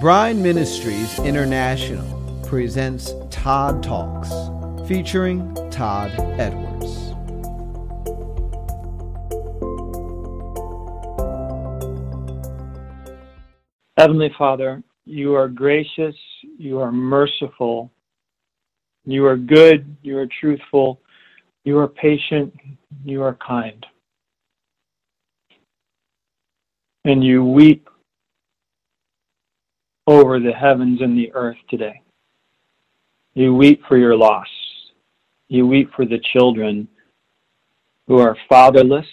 BRIDE Ministries International presents Todd Talks, featuring Todd Edwards. Heavenly Father, you are gracious, you are merciful, you are good, you are truthful, you are patient, you are kind. And you weep over the heavens and the earth today. You weep for your loss. You weep for the children who are fatherless.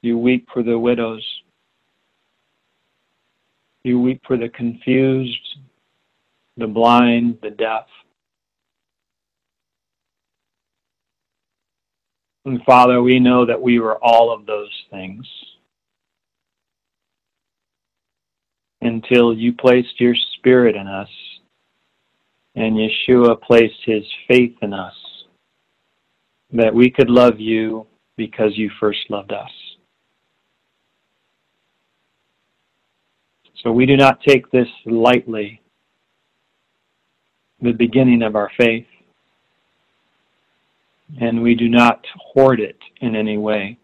You weep for the widows. You weep for the confused, the blind, the deaf. And Father, we know that we were all of those things. Until you placed your spirit in us and Yeshua placed his faith in us that we could love you because you first loved us. So we do not take this lightly, the beginning of our faith, and we do not hoard it in any way.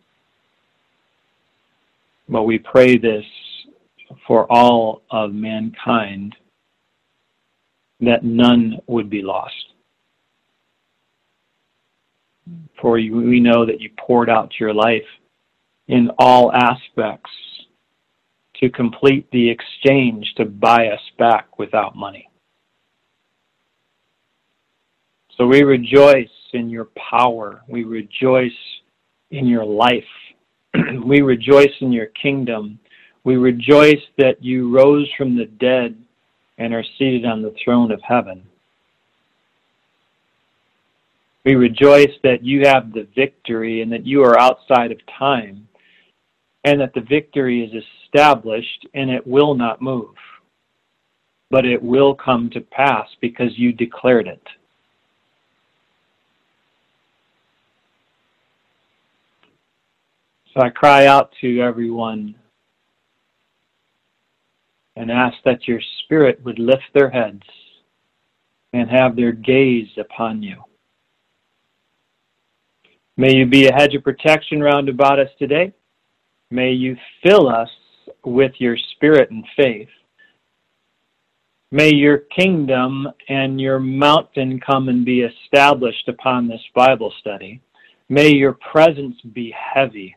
But we pray this for all of mankind, that none would be lost. For we know that you poured out your life in all aspects to complete the exchange to buy us back without money. So we rejoice in your power. We rejoice in your life. we rejoice in your kingdom. We rejoice that you rose from the dead and are seated on the throne of heaven. We rejoice that you have the victory and that you are outside of time and that the victory is established and it will not move. But it will come to pass because you declared it. So I cry out to everyone and ask that your spirit would lift their heads and have their gaze upon you. May you be a hedge of protection round about us today. May you fill us with your spirit and faith. May your kingdom and your mountain come and be established upon this Bible study. May your presence be heavy.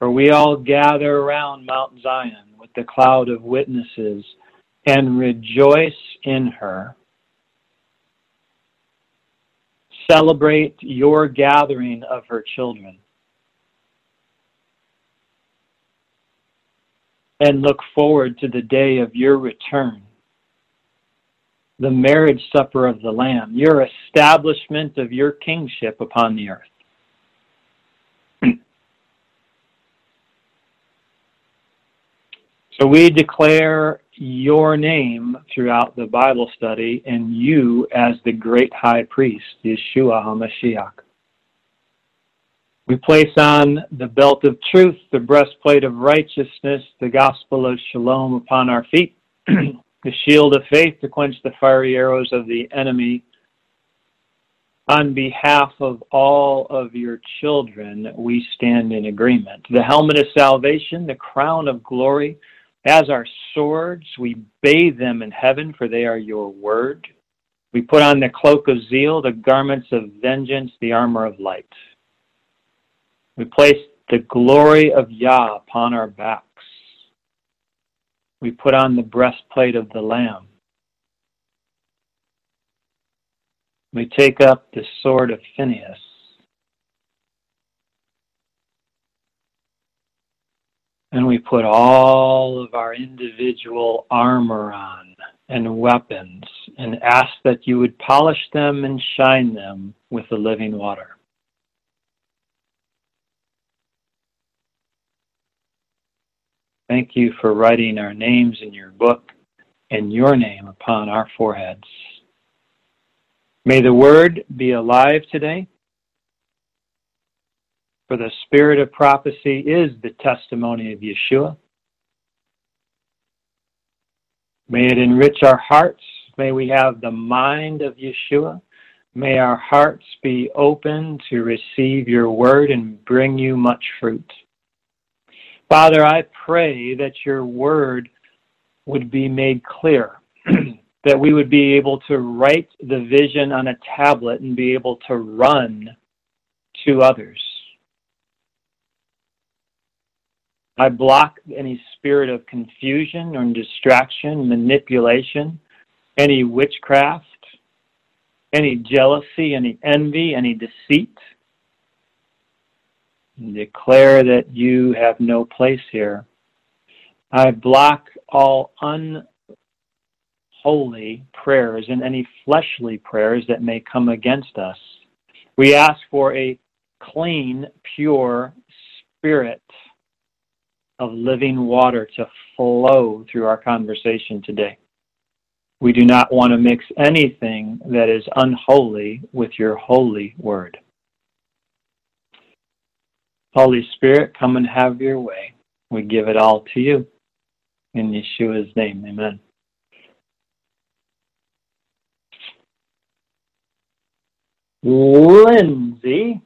For we all gather around Mount Zion with the cloud of witnesses and rejoice in her. Celebrate your gathering of her children. And look forward to the day of your return, the marriage supper of the Lamb, your establishment of your kingship upon the earth. So we declare your name throughout the Bible study and you as the great high priest, Yeshua HaMashiach. We place on the belt of truth, the breastplate of righteousness, the gospel of shalom upon our feet, the shield of faith to quench the fiery arrows of the enemy. On behalf of all of your children, we stand in agreement. The helmet of salvation, the crown of glory, as our swords, we bathe them in heaven, for they are your word. We put on the cloak of zeal, the garments of vengeance, the armor of light. We place the glory of Yah upon our backs. We put on the breastplate of the Lamb. We take up the sword of Phinehas. And we put all of our individual armor on and weapons and ask that you would polish them and shine them with the living water. Thank you for writing our names in your book and your name upon our foreheads. May the word be alive today For the spirit of prophecy is the testimony of Yeshua. May it enrich our hearts. May we have the mind of Yeshua. May our hearts be open to receive your word and bring you much fruit. Father, I pray that your word would be made clear, that we would be able to write the vision on a tablet and be able to run to others. I block any spirit of confusion or distraction, manipulation, any witchcraft, any jealousy, any envy, any deceit. And declare that you have no place here. I block all unholy prayers and any fleshly prayers that may come against us. We ask for a clean, pure spirit of living water to flow through our conversation today. We do not want to mix anything that is unholy with your holy word. Holy Spirit, come and have your way. We give it all to you. In Yeshua's name, amen. Lindsay,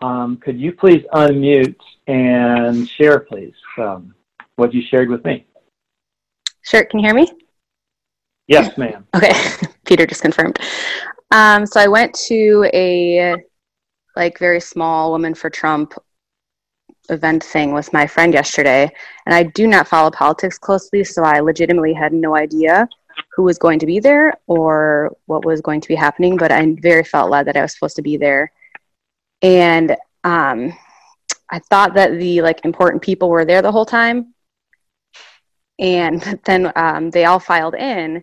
um, could you please unmute and share, please, um, what you shared with me? Sure. Can you hear me? Yes, ma'am. Okay. Peter just confirmed. Um, so I went to a like very small woman for Trump event thing with my friend yesterday, and I do not follow politics closely, so I legitimately had no idea who was going to be there or what was going to be happening. But I very felt led that I was supposed to be there and um, I thought that the like important people were there the whole time, and then um, they all filed in,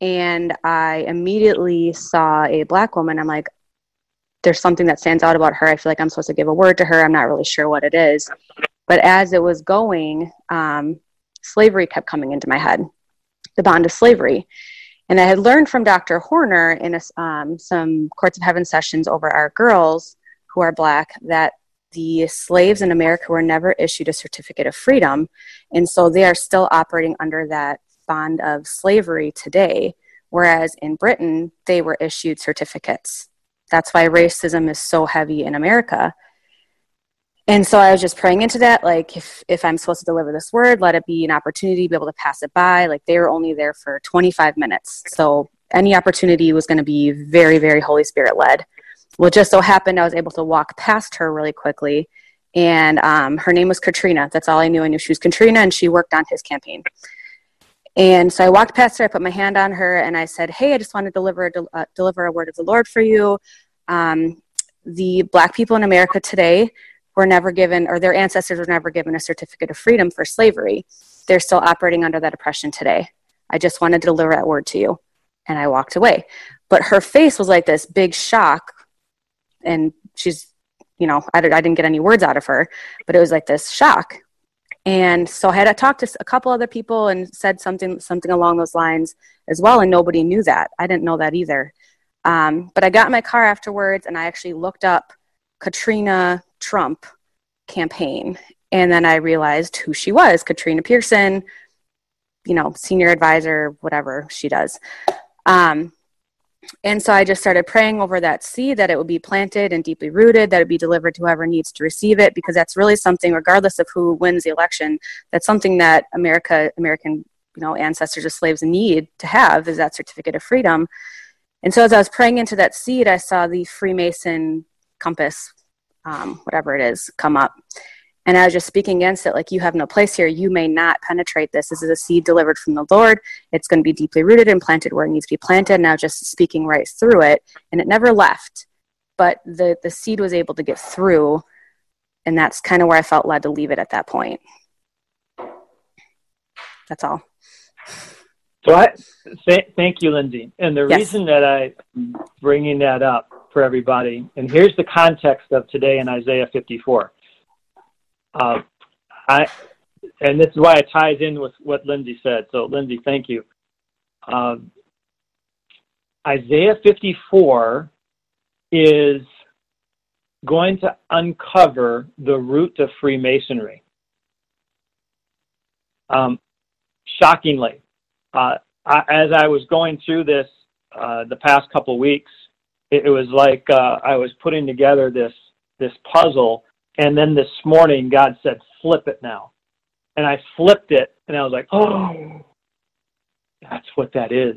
and I immediately saw a black woman. I'm like, there's something that stands out about her. I feel like I'm supposed to give a word to her. I'm not really sure what it is, but as it was going, um, slavery kept coming into my head, the bond of slavery. And I had learned from Dr. Horner in a, um, some Courts of Heaven sessions over our girls who are black that the slaves in America were never issued a certificate of freedom. And so they are still operating under that bond of slavery today. Whereas in Britain, they were issued certificates. That's why racism is so heavy in America. And so I was just praying into that. Like, if, if I'm supposed to deliver this word, let it be an opportunity to be able to pass it by. Like, they were only there for 25 minutes. So any opportunity was going to be very, very Holy Spirit led well, just so happened I was able to walk past her really quickly. And um, her name was Katrina. That's all I knew. I knew she was Katrina, and she worked on his campaign. And so I walked past her. I put my hand on her, and I said, "Hey, I just want to deliver uh, deliver a word of the Lord for you. Um, the Black people in America today were never given, or their ancestors were never given, a certificate of freedom for slavery. They're still operating under that oppression today. I just wanted to deliver that word to you." And I walked away. But her face was like this big shock and she's you know I, I didn't get any words out of her but it was like this shock. And so i had to talk to a couple other people and said something something along those lines as well and nobody knew that. I didn't know that either. Um, but i got in my car afterwards and i actually looked up katrina trump campaign. And then i realized who she was katrina Pierson you know senior advisor whatever she does. Um, and so I just started praying over that seed that it would be planted and deeply rooted, that it be delivered to whoever needs to receive it, because that's really something, regardless of who wins the election, that's something that America, American, you know, ancestors of slaves need to have is that certificate of freedom. And so as I was praying into that seed, I saw the Freemason compass, um, whatever it is, come up. And I was just speaking against it, like, you have no place here. You may not penetrate this. This is a seed delivered from the Lord. It's going to be deeply rooted and planted where it needs to be planted. Now, just speaking right through it. And it never left. But the, the seed was able to get through. And that's kind of where I felt led to leave it at that point. That's all. So I th- thank you, Lindsay. And the yes. reason that I'm bringing that up for everybody, and here's the context of today in Isaiah 54. Uh, I, and this is why it ties in with what Lindsay said. So, Lindsay, thank you. Uh, Isaiah 54 is going to uncover the root of Freemasonry. Um, shockingly, uh, I, as I was going through this uh, the past couple weeks, it, it was like uh, I was putting together this this puzzle, and then this morning God said, "Flip it now," and I flipped it, and I was like, "Oh, that's what that is."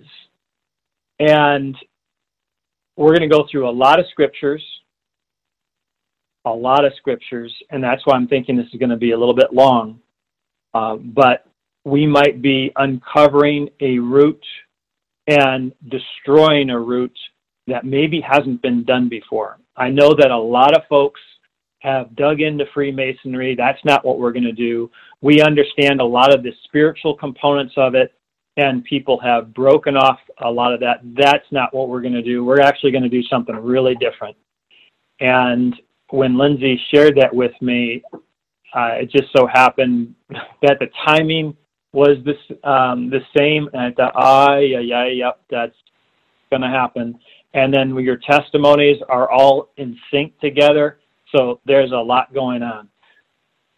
And we're going to go through a lot of scriptures, a lot of scriptures, and that's why I'm thinking this is going to be a little bit long. Uh, but we might be uncovering a root and destroying a root that maybe hasn't been done before. I know that a lot of folks have dug into Freemasonry. That's not what we're going to do. We understand a lot of the spiritual components of it, and people have broken off a lot of that. That's not what we're going to do. We're actually going to do something really different. And when Lindsay shared that with me, uh, it just so happened that the timing was this um, the same, and I thought, ah, yeah, yeah, yep, that's going to happen. And then your testimonies are all in sync together, so there's a lot going on.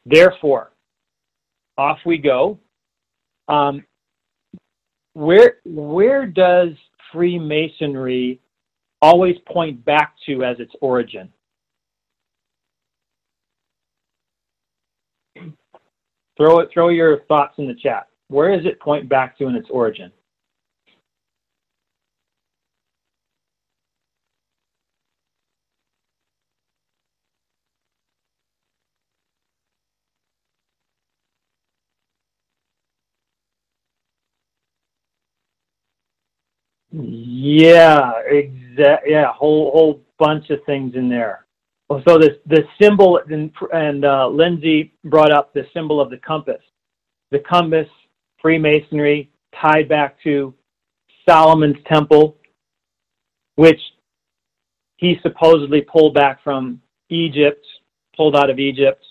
Therefore, off we go. Um, where where does Freemasonry always point back to as its origin? Throw it. Throw your thoughts in the chat. Where does it point back to in its origin? Yeah, exact. Yeah, whole whole bunch of things in there. So this the symbol and, and uh, Lindsay brought up the symbol of the compass. The compass, Freemasonry, tied back to Solomon's temple, which he supposedly pulled back from Egypt, pulled out of Egypt,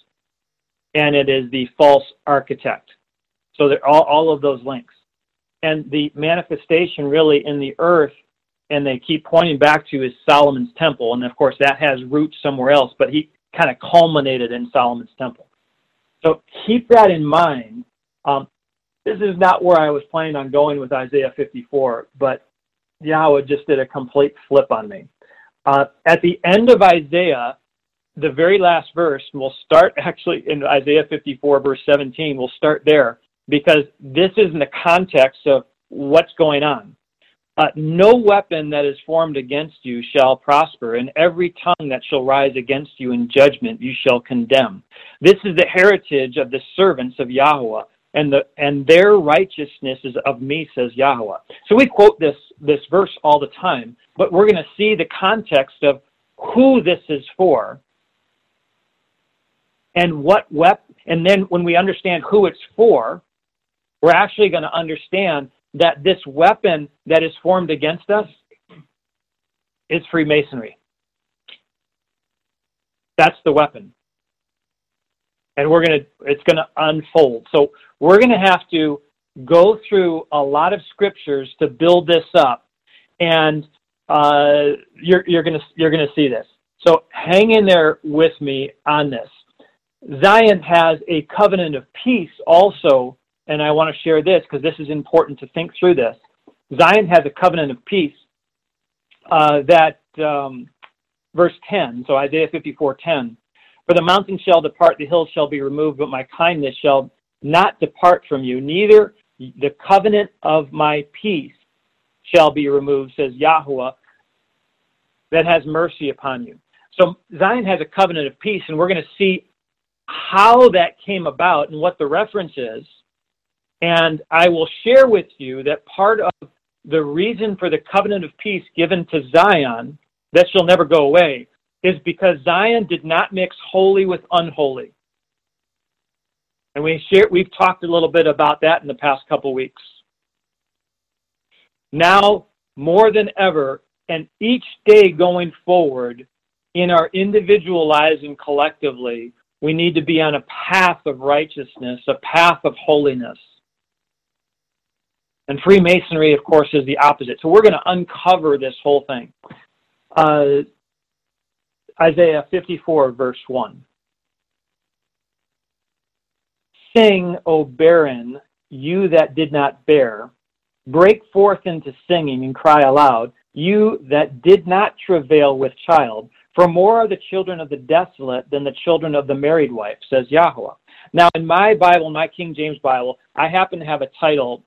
and it is the false architect. So there all all of those links and the manifestation really in the earth and they keep pointing back to is Solomon's temple. And of course that has roots somewhere else but he kind of culminated in Solomon's temple. So keep that in mind. Um, this is not where I was planning on going with Isaiah 54 but Yahweh just did a complete flip on me. Uh, at the end of Isaiah the very last verse we'll start actually in Isaiah 54 verse 17 we'll start there because this is in the context of what's going on. Uh, no weapon that is formed against you shall prosper, and every tongue that shall rise against you in judgment you shall condemn. This is the heritage of the servants of Yahweh, and the and their righteousness is of me, says Yahweh. So we quote this this verse all the time, but we're going to see the context of who this is for, and what wep- and then when we understand who it's for, we're actually going to understand that this weapon that is formed against us is Freemasonry. That's the weapon. And we're going to, it's going to unfold. So we're going to have to go through a lot of scriptures to build this up. And uh, you're, you're going to, you're going to see this. So hang in there with me on this. Zion has a covenant of peace also and I want to share this because this is important to think through this. Zion has a covenant of peace uh, that, um, verse 10, so Isaiah 54:10, For the mountains shall depart, the hills shall be removed, but my kindness shall not depart from you, neither the covenant of my peace shall be removed, says Yahweh, that has mercy upon you. So Zion has a covenant of peace, and we're going to see how that came about and what the reference is and I will share with you that part of the reason for the covenant of peace given to Zion, that shall never go away, is because Zion did not mix holy with unholy. And we share, we've talked a little bit about that in the past couple weeks. Now, more than ever, and each day going forward, in our individual lives and collectively, we need to be on a path of righteousness, a path of holiness. And Freemasonry, of course, is the opposite. So we're going to uncover this whole thing. Uh, Isaiah 54, verse 1. Sing, O barren, you that did not bear. Break forth into singing and cry aloud, you that did not travail with child. For more are the children of the desolate than the children of the married wife, says Yahweh. Now, in my Bible, my King James Bible, I happen to have a title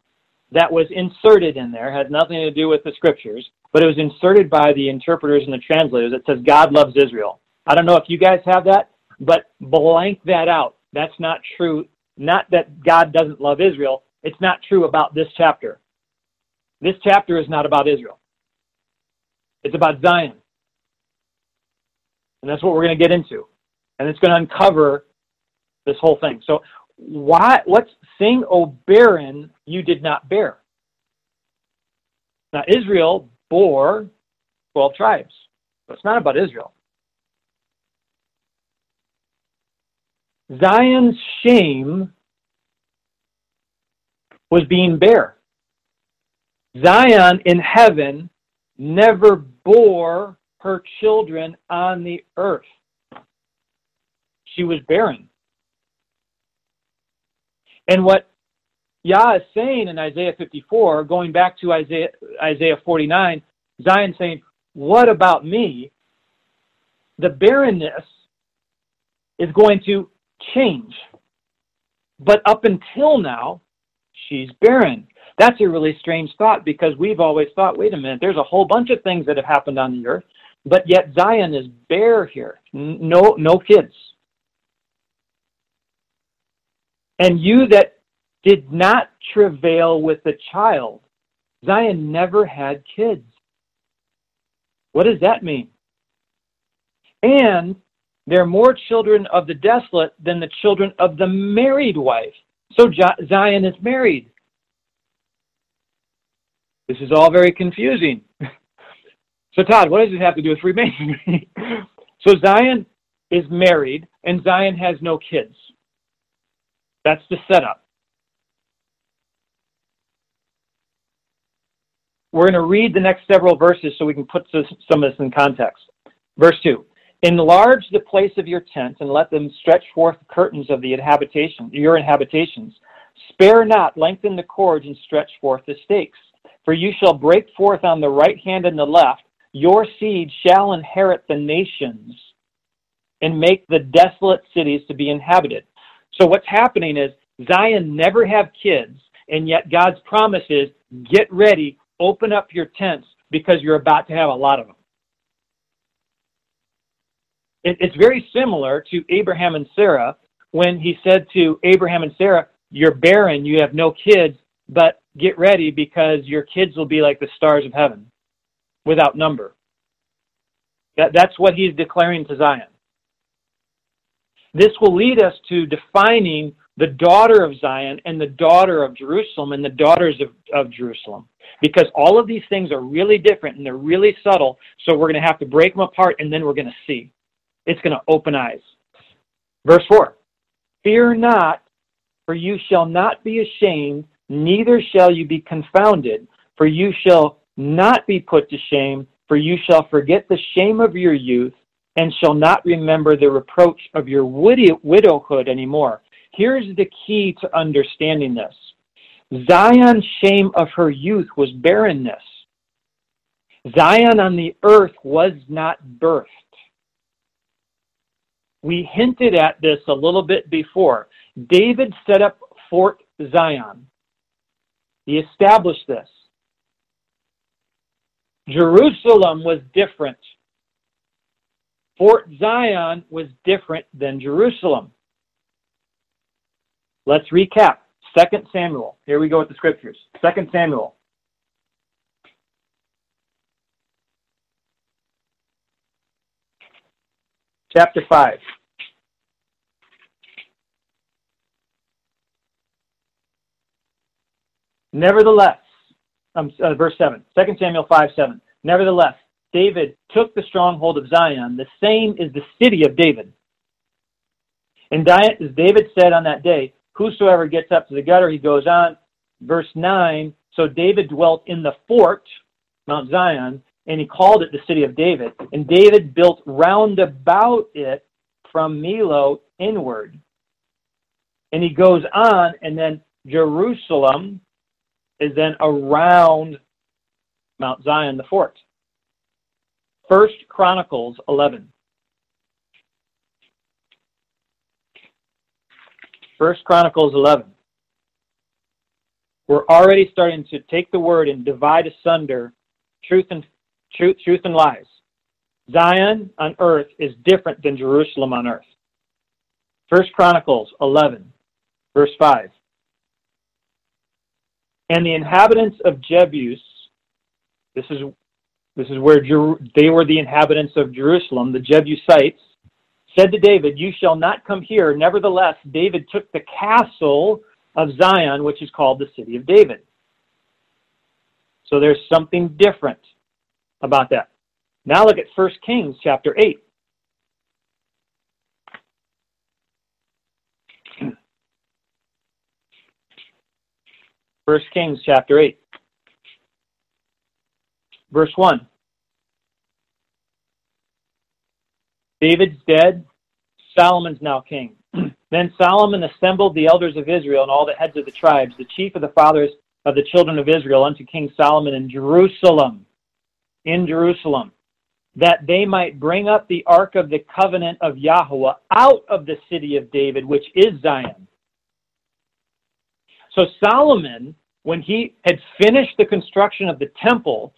that was inserted in there, had nothing to do with the scriptures, but it was inserted by the interpreters and the translators that says God loves Israel. I don't know if you guys have that, but blank that out. That's not true. Not that God doesn't love Israel. It's not true about this chapter. This chapter is not about Israel. It's about Zion. And that's what we're going to get into. And it's going to uncover this whole thing. So why what's sing O barren you did not bear? Now Israel bore 12 tribes. But it's not about Israel. Zion's shame was being bare. Zion in heaven never bore her children on the earth. She was barren. And what Yah is saying in Isaiah 54, going back to Isaiah, Isaiah 49, Zion saying, What about me? The barrenness is going to change. But up until now, she's barren. That's a really strange thought because we've always thought, wait a minute, there's a whole bunch of things that have happened on the earth, but yet Zion is bare here. No, no kids. And you that did not travail with a child, Zion never had kids. What does that mean? And there are more children of the desolate than the children of the married wife. So Zion is married. This is all very confusing. so, Todd, what does it have to do with Freemasonry? so, Zion is married, and Zion has no kids. That's the setup. We're going to read the next several verses so we can put some of this in context. Verse 2 Enlarge the place of your tent and let them stretch forth the curtains of the habitation, your inhabitations. Spare not, lengthen the cords and stretch forth the stakes. For you shall break forth on the right hand and the left. Your seed shall inherit the nations and make the desolate cities to be inhabited. So what's happening is Zion never have kids, and yet God's promise is get ready, open up your tents because you're about to have a lot of them. It, it's very similar to Abraham and Sarah when he said to Abraham and Sarah, You're barren, you have no kids, but get ready because your kids will be like the stars of heaven without number. That, that's what he's declaring to Zion. This will lead us to defining the daughter of Zion and the daughter of Jerusalem and the daughters of, of Jerusalem. Because all of these things are really different and they're really subtle, so we're going to have to break them apart and then we're going to see. It's going to open eyes. Verse 4 Fear not, for you shall not be ashamed, neither shall you be confounded, for you shall not be put to shame, for you shall forget the shame of your youth and shall not remember the reproach of your widowhood anymore. Here's the key to understanding this Zion's shame of her youth was barrenness. Zion on the earth was not birthed. We hinted at this a little bit before. David set up Fort Zion. He established this. Jerusalem was different. Fort Zion was different than Jerusalem. Let's recap. 2 Samuel. Here we go with the scriptures. 2 Samuel. Chapter 5. Nevertheless, um, uh, verse 7, 2 Samuel 5 7. Nevertheless, David took the stronghold of Zion. The same is the city of David. And as David said on that day, Whosoever gets up to the gutter, he goes on. Verse 9 So David dwelt in the fort, Mount Zion, and he called it the city of David. And David built round about it from Millo inward. And he goes on, and then Jerusalem is then around Mount Zion, the fort. First Chronicles 11. First Chronicles 11. We're already starting to take the word and divide asunder truth and truth, truth and lies. Zion on earth is different than Jerusalem on earth. First Chronicles 11, verse 5. And the inhabitants of Jebus, this is this is where Jer- they were the inhabitants of Jerusalem, the Jebusites, said to David, You shall not come here. Nevertheless, David took the castle of Zion, which is called the city of David. So there's something different about that. Now look at 1 Kings chapter 8. First Kings chapter 8. Verse 1. David's dead. Solomon's now king. then Solomon assembled the elders of Israel and all the heads of the tribes, the chief of the fathers of the children of Israel, unto King Solomon in Jerusalem. In Jerusalem. That they might bring up the ark of the covenant of Yahweh out of the city of David, which is Zion. So Solomon, when he had finished the construction of the temple,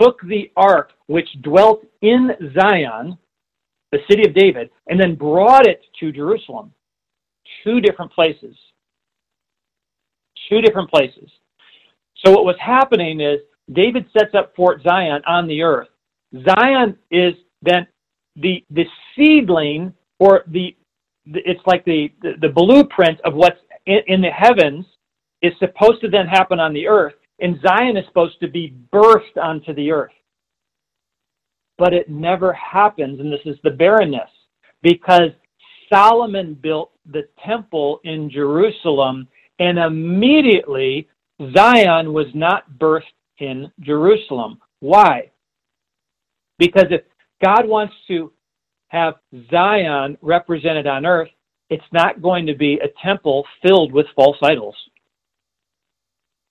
took the ark which dwelt in Zion, the city of David, and then brought it to Jerusalem. Two different places. Two different places. So what was happening is David sets up Fort Zion on the earth. Zion is then the the seedling or the, the it's like the, the, the blueprint of what's in, in the heavens is supposed to then happen on the earth, and Zion is supposed to be birthed onto the earth but it never happens. And this is the barrenness because Solomon built the temple in Jerusalem, and immediately Zion was not birthed in Jerusalem. Why? Because if God wants to have Zion represented on earth, it's not going to be a temple filled with false idols,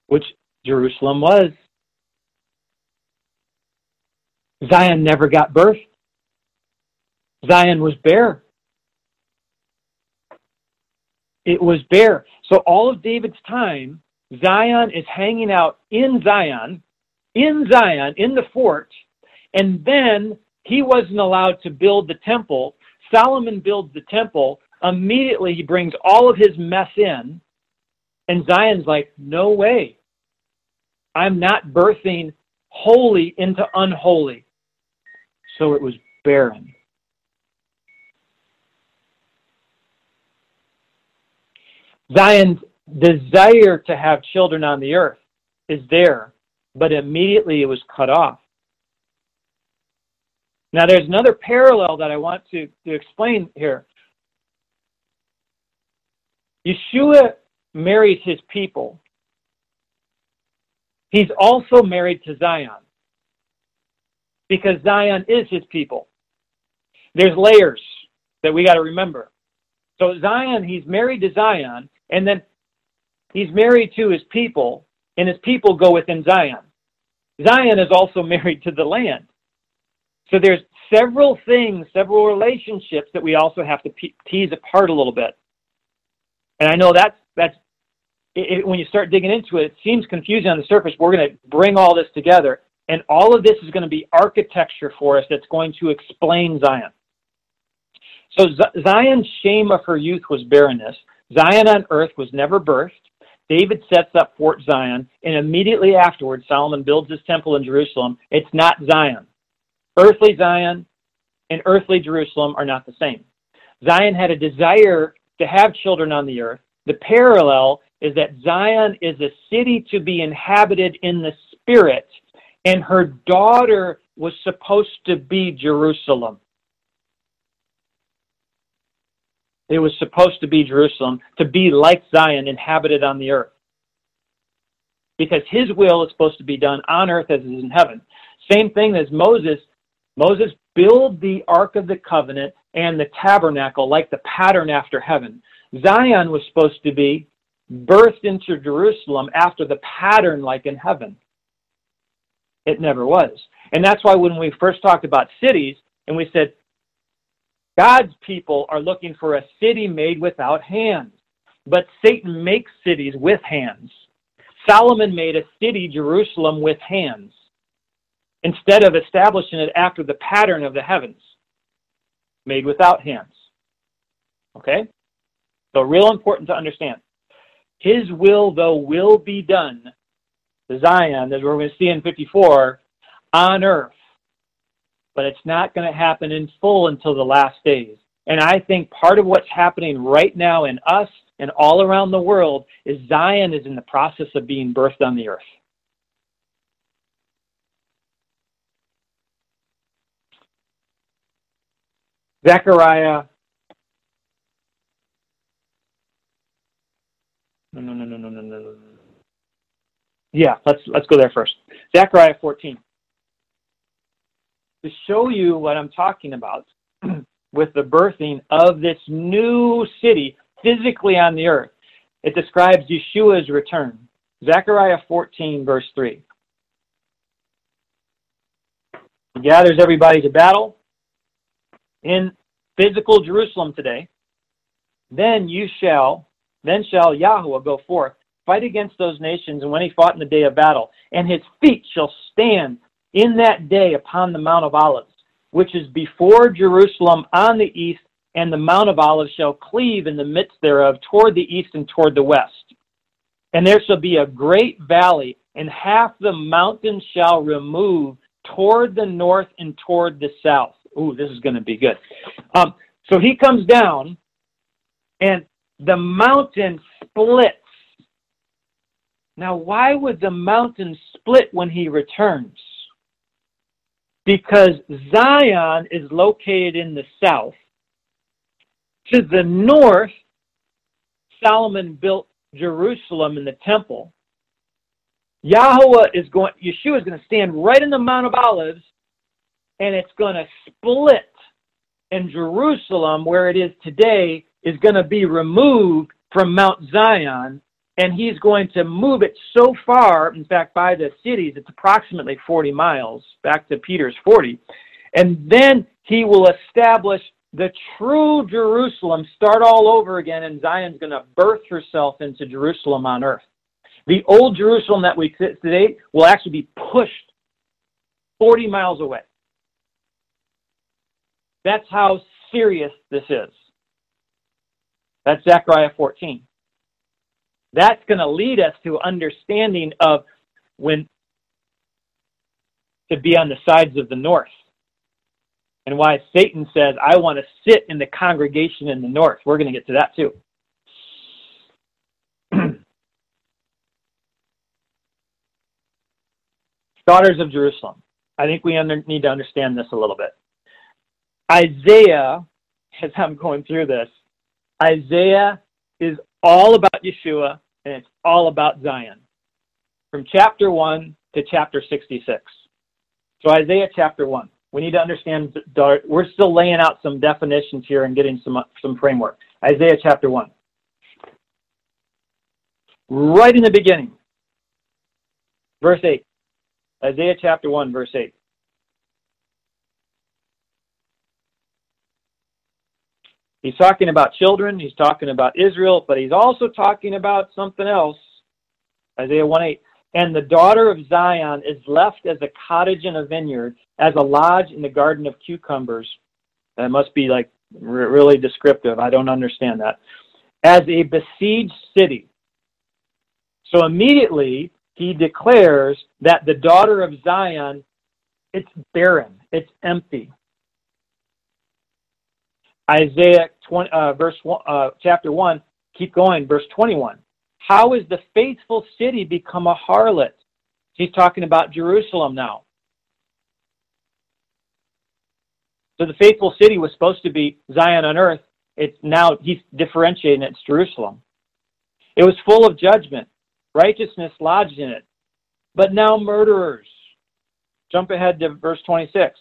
which Jerusalem was. Zion never got birth. Zion was bare. It was bare. So all of David's time, Zion is hanging out in Zion, in Zion, in the fort, and then he wasn't allowed to build the temple. Solomon builds the temple. Immediately he brings all of his mess in, and Zion's like, no way. I'm not birthing holy into unholy so it was barren. Zion's desire to have children on the earth is there, but immediately it was cut off. Now, there's another parallel that I want to, to explain here. Yeshua married his people. He's also married to Zion because Zion is his people. There's layers that we got to remember. So Zion, he's married to Zion, and then he's married to his people, and his people go within Zion. Zion is also married to the land. So there's several things, several relationships that we also have to tease apart a little bit. And I know that's that's it, when you start digging into it, it seems confusing on the surface. We're going to bring all this together. And all of this is going to be architecture for us that's going to explain Zion. So Zion's shame of her youth was barrenness. Zion on earth was never birthed. David sets up Fort Zion, and immediately afterwards, Solomon builds his temple in Jerusalem. It's not Zion. Earthly Zion and earthly Jerusalem are not the same. Zion had a desire to have children on the earth. The parallel is that Zion is a city to be inhabited in the spirit and her daughter was supposed to be Jerusalem. It was supposed to be Jerusalem, to be like Zion, inhabited on the earth. because his will is supposed to be done on earth as it is in heaven. Same thing as Moses. Moses built the Ark of the Covenant and the tabernacle like the pattern after heaven. Zion was supposed to be birthed into Jerusalem after the pattern like in heaven. It never was. And that's why when we first talked about cities and we said, God's people are looking for a city made without hands, but Satan makes cities with hands. Solomon made a city, Jerusalem, with hands instead of establishing it after the pattern of the heavens, made without hands. Okay? So, real important to understand. His will, though, will be done, Zion, as we're going to see in 54, on earth. But it's not going to happen in full until the last days. And I think part of what's happening right now in us and all around the world is Zion is in the process of being birthed on the earth. Zechariah. No, no, no, no, no, no, no. Yeah, let's let's go there first. Zechariah 14. To show you what I'm talking about with the birthing of this new city physically on the earth, it describes Yeshua's return. Zechariah 14, verse 3. He gathers everybody to battle in physical Jerusalem today, then you shall, then shall Yahweh go forth, fight against those nations, and when he fought in the day of battle, and his feet shall stand in that day upon the Mount of Olives, which is before Jerusalem on the east, and the Mount of Olives shall cleave in the midst thereof toward the east and toward the west. And there shall be a great valley, and half the mountain shall remove toward the north and toward the south ooh, this is going to be good. Um, so he comes down, and the mountain splits. Now, why would the mountain split when he returns? Because Zion is located in the south. To the north, Solomon built Jerusalem and the temple. Yahweh is going, Yeshua is going to stand right in the Mount of Olives and it's going to split. in Jerusalem, where it is today, is going to be removed from Mount Zion, and he's going to move it so far, in fact, by the cities, it's approximately 40 miles, back to Peter's 40. And then he will establish the true Jerusalem, start all over again, and Zion's going to birth herself into Jerusalem on earth. The old Jerusalem that we sit today will actually be pushed 40 miles away. That's how serious this is. That's Zechariah 14. That's going to lead us to understanding of when to be on the sides of the north. And why Satan says, I want to sit in the congregation in the north. We're going to get to that too. Daughters of Jerusalem. I think we under, need to understand this a little bit. Isaiah, as I'm going through this, Isaiah is all about Yeshua and it's all about Zion. From chapter 1 to chapter 66. So, Isaiah chapter 1. We need to understand, we're still laying out some definitions here and getting some, some framework. Isaiah chapter 1. Right in the beginning, verse 8. Isaiah chapter 1, verse 8. He's talking about children, he's talking about Israel, but he's also talking about something else. Isaiah 1 8. And the daughter of Zion is left as a cottage in a vineyard, as a lodge in the garden of cucumbers. That must be like really descriptive. I don't understand that. As a besieged city. So immediately he declares that the daughter of Zion, it's barren, it's empty. Isaiah 20, uh, verse one, uh, chapter 1, keep going, verse 21. How is the faithful city become a harlot? He's talking about Jerusalem now. So the faithful city was supposed to be Zion on earth. It's now, he's differentiating it's Jerusalem. It was full of judgment. Righteousness lodged in it. but now murderers. Jump ahead to verse 26.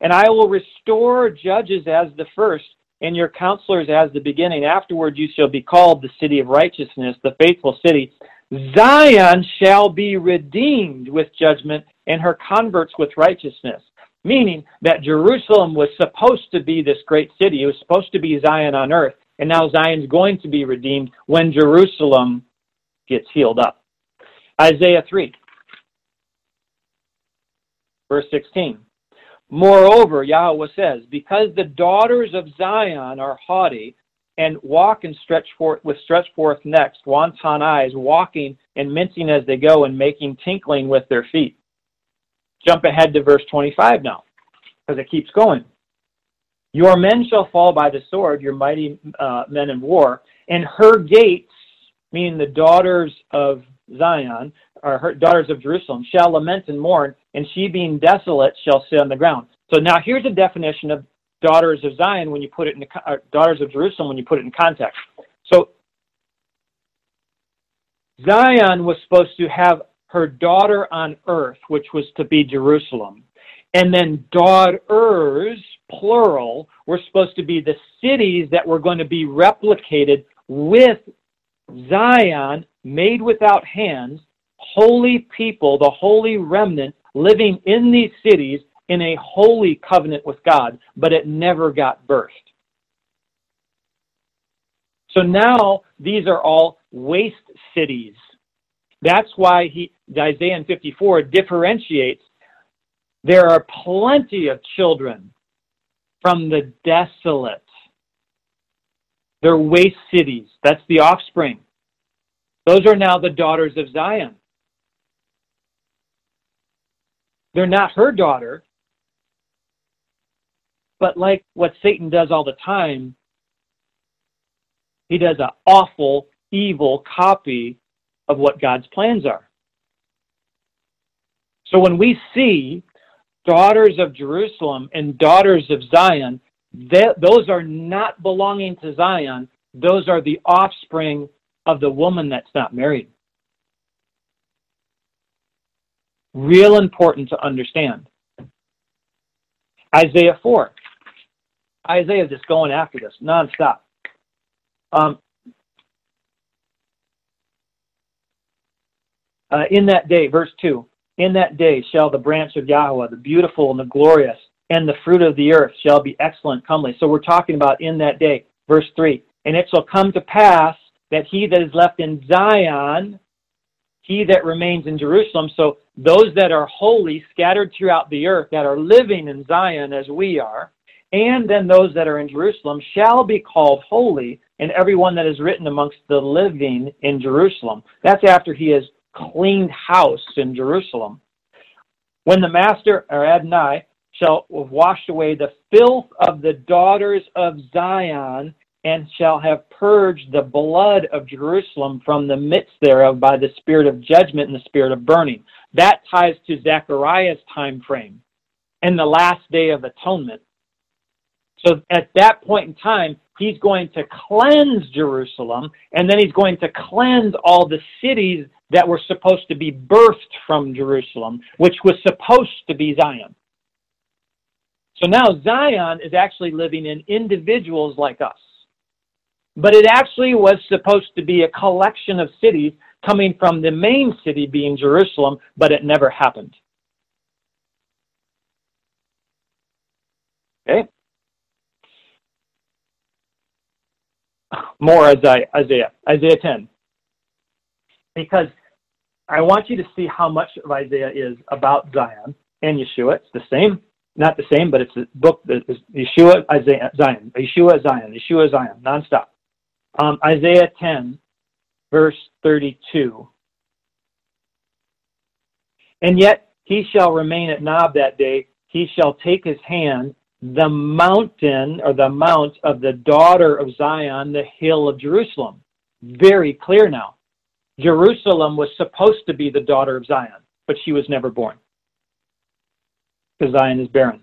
And I will restore judges as the first, and your counselors as the beginning. Afterward you shall be called the city of righteousness, the faithful city. Zion shall be redeemed with judgment, and her converts with righteousness. Meaning that Jerusalem was supposed to be this great city. It was supposed to be Zion on earth. And now Zion's going to be redeemed when Jerusalem gets healed up. Isaiah 3, verse 16. Moreover, Yahweh says, because the daughters of Zion are haughty and walk and stretch forth with stretched forth necks, wanton eyes, walking and mincing as they go and making tinkling with their feet. Jump ahead to verse 25 now, because it keeps going. Your men shall fall by the sword, your mighty uh, men in war, and her gates, meaning the daughters of Zion, or her daughters of Jerusalem, shall lament and mourn, and she being desolate shall sit on the ground. So now here's a definition of daughters of Zion when you put it in the, daughters of Jerusalem when you put it in context. So Zion was supposed to have her daughter on earth, which was to be Jerusalem. And then daughters, plural, were supposed to be the cities that were going to be replicated with Zion, made without hands, holy people, the holy remnant, living in these cities in a holy covenant with God, but it never got birthed. So now these are all waste cities. That's why he, Isaiah 54 differentiates there are plenty of children from the desolate. They're waste cities. That's the offspring. Those are now the daughters of Zion. They're not her daughter, but like what Satan does all the time, he does an awful, evil copy of what God's plans are. So when we see daughters of Jerusalem and daughters of Zion, those are not belonging to Zion. Those are the offspring of the woman that's not married. Real important to understand. Isaiah 4. Isaiah is just going after this nonstop. Um, uh, in that day, verse 2 In that day shall the branch of Yahweh, the beautiful and the glorious, and the fruit of the earth shall be excellent, comely. So we're talking about in that day. Verse 3 And it shall come to pass that he that is left in Zion, he that remains in Jerusalem, so those that are holy, scattered throughout the earth, that are living in Zion as we are, and then those that are in Jerusalem shall be called holy, and everyone that is written amongst the living in Jerusalem. That's after he has cleaned house in Jerusalem. When the master, or Adonai, shall have washed away the filth of the daughters of Zion, and shall have purged the blood of Jerusalem from the midst thereof by the spirit of judgment and the spirit of burning. That ties to Zechariah's time frame and the last day of atonement. So at that point in time, he's going to cleanse Jerusalem, and then he's going to cleanse all the cities that were supposed to be birthed from Jerusalem, which was supposed to be Zion. So now Zion is actually living in individuals like us. But it actually was supposed to be a collection of cities coming from the main city being Jerusalem, but it never happened. Okay? more Isaiah, Isaiah, Isaiah 10. Because I want you to see how much of Isaiah is about Zion and Yeshua. It's the same, not the same, but it's a book that is Yeshua, Isaiah, Zion, Yeshua, Zion, Yeshua, Zion, nonstop. Um, Isaiah 10, verse 32. And yet he shall remain at Nob that day. He shall take his hand the mountain or the mount of the daughter of Zion, the hill of Jerusalem. Very clear now. Jerusalem was supposed to be the daughter of Zion, but she was never born. Because Zion is barren.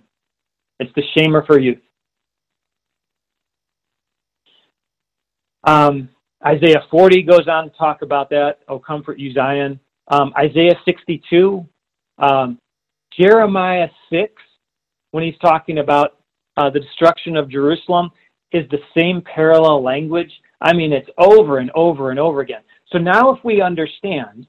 It's the shame of her youth. Um, Isaiah 40 goes on to talk about that. Oh, comfort you, Zion. um, Isaiah 62, um, Jeremiah 6, when he's talking about uh, the destruction of Jerusalem, is the same parallel language. I mean, it's over and over and over again. So now, if we understand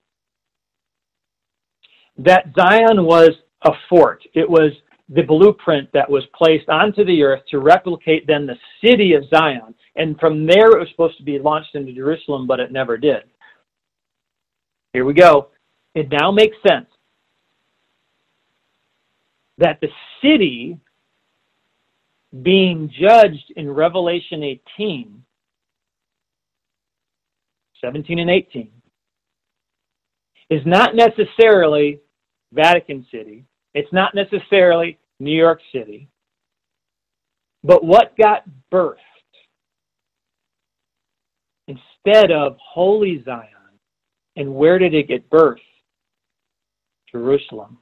that Zion was a fort, it was the blueprint that was placed onto the earth to replicate then the city of Zion. And from there, it was supposed to be launched into Jerusalem, but it never did. Here we go. It now makes sense that the city being judged in Revelation 18, 17 and 18, is not necessarily Vatican City. It's not necessarily New York City. But what got birthed instead of Holy Zion? And where did it get birth? Jerusalem.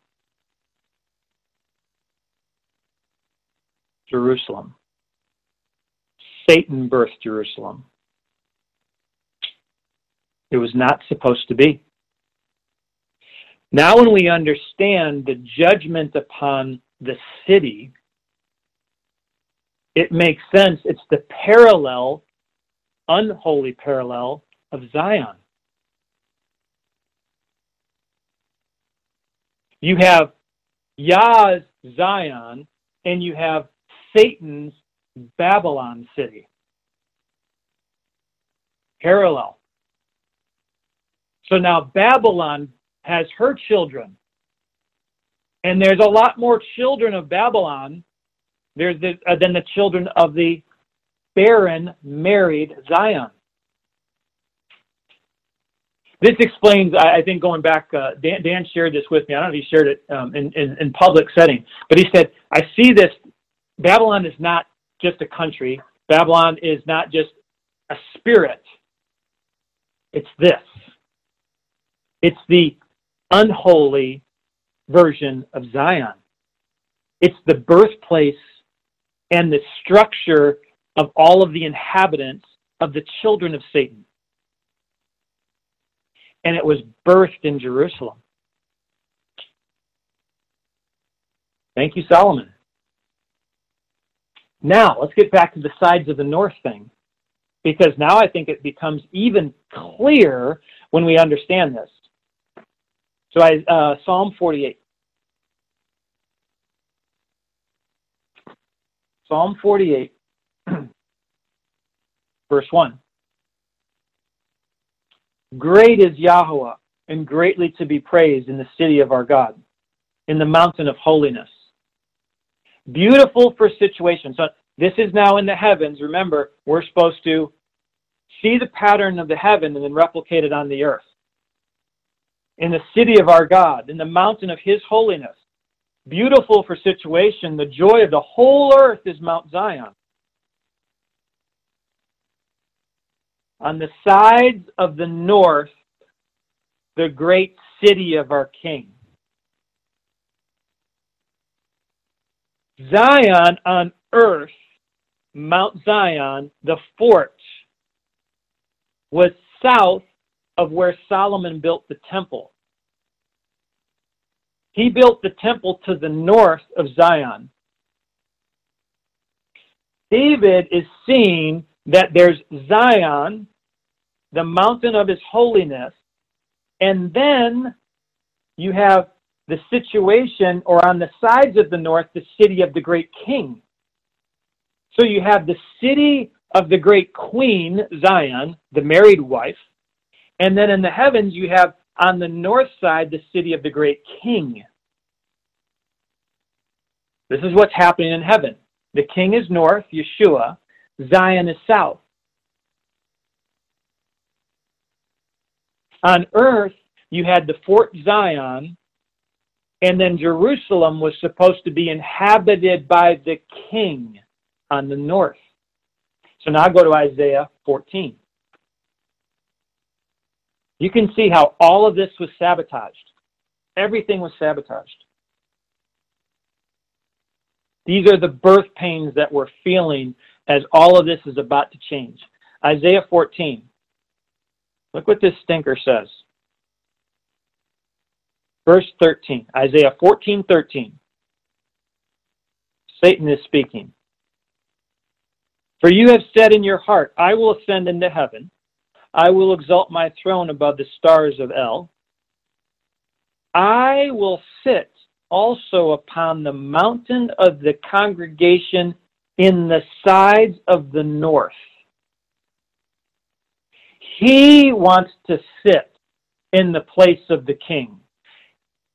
Jerusalem. Satan birthed Jerusalem. It was not supposed to be. Now, when we understand the judgment upon the city, it makes sense. It's the parallel, unholy parallel of Zion. You have Yah's Zion, and you have Satan's Babylon city. Parallel. So now Babylon has her children. And there's a lot more children of Babylon there's the, uh, than the children of the barren married Zion. This explains, I, think, going back, uh, Dan, Dan, shared this with me. I don't know if he shared it um, in, in, in public setting, but he said, I see this Babylon is not just a country. Babylon is not just a spirit. It's this. It's the unholy version of Zion. It's the birthplace and the structure of all of the inhabitants of the children of Satan. And it was birthed in Jerusalem. Thank you, Solomon. Now, let's get back to the sides of the north thing, because now I think it becomes even clearer when we understand this. So, I, uh, Psalm 48. Psalm 48, verse 1. Great is Yahweh, and greatly to be praised in the city of our God, in the mountain of holiness. Beautiful for situation. So this is now in the heavens. Remember, we're supposed to see the pattern of the heaven and then replicate it on the earth. In the city of our God, in the mountain of his holiness. Beautiful for situation. The joy of the whole earth is Mount Zion. On the sides of the north, the great city of our King. Zion on earth, Mount Zion, the fort, was south of where Solomon built the temple. He built the temple to the north of Zion. David is seeing that there's Zion, the mountain of his holiness, and then you have the situation, or on the sides of the north, the city of the great king. So you have the city of the great queen, Zion, the married wife, and then in the heavens you have on the north side the city of the great king. This is what's happening in heaven. The king is north, Yeshua, Zion is south. On earth, you had the Fort Zion, and then Jerusalem was supposed to be inhabited by the king on the north. So now go to Isaiah 14. You can see how all of this was sabotaged. Everything was sabotaged. These are the birth pains that we're feeling as all of this is about to change. Isaiah 14. Look what this stinker says. Verse 13, Isaiah 14, 13. Satan is speaking. For you have said in your heart, I will ascend into heaven. I will exalt my throne above the stars of El. I will sit also upon the mountain of the congregation in the sides of the north. He wants to sit in the place of the king.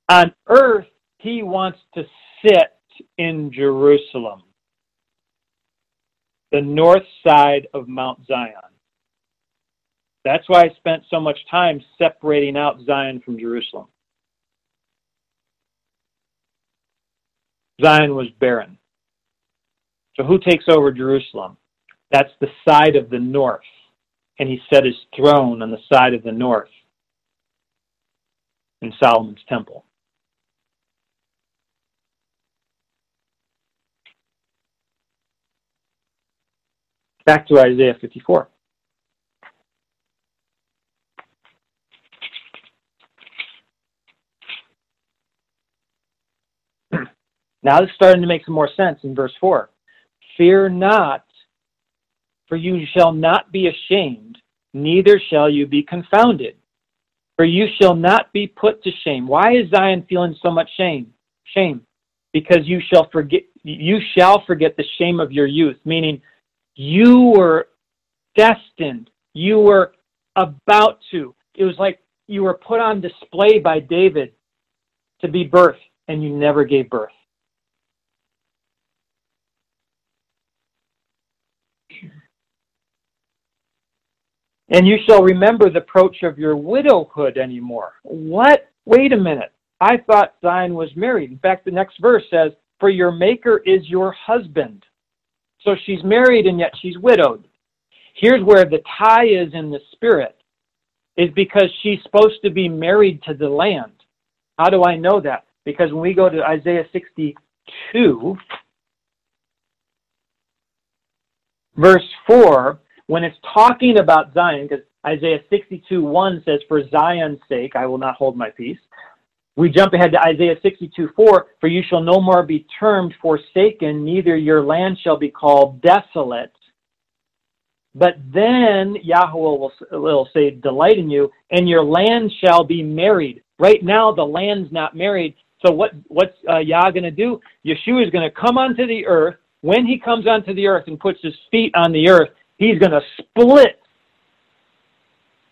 On earth, he wants to sit in Jerusalem, the north side of Mount Zion. That's why I spent so much time separating out Zion from Jerusalem. Zion was barren. So who takes over Jerusalem? That's the side of the north. And he set his throne on the side of the north in Solomon's temple. Back to Isaiah 54. Now it's starting to make some more sense in verse 4. Fear not, for you shall not be ashamed, neither shall you be confounded. For you shall not be put to shame. Why is Zion feeling so much shame? Shame. Because you shall forget you shall forget the shame of your youth, meaning you were destined. You were about to. It was like you were put on display by David to be birthed, and you never gave birth. And you shall remember the approach of your widowhood anymore. What? Wait a minute. I thought Zion was married. In fact, the next verse says, For your maker is your husband. So she's married and yet she's widowed. Here's where the tie is in the spirit, is because she's supposed to be married to the land. How do I know that? Because when we go to Isaiah 62, verse 4, when it's talking about Zion, because Isaiah 62 1 says, For Zion's sake, I will not hold my peace. We jump ahead to Isaiah 62 4 For you shall no more be termed forsaken, neither your land shall be called desolate. But then Yahweh will, will say, Delight in you, and your land shall be married. Right now, the land's not married. So, what, what's uh, Yah going to do? Yeshua is going to come onto the earth. When he comes onto the earth and puts his feet on the earth, he's going to split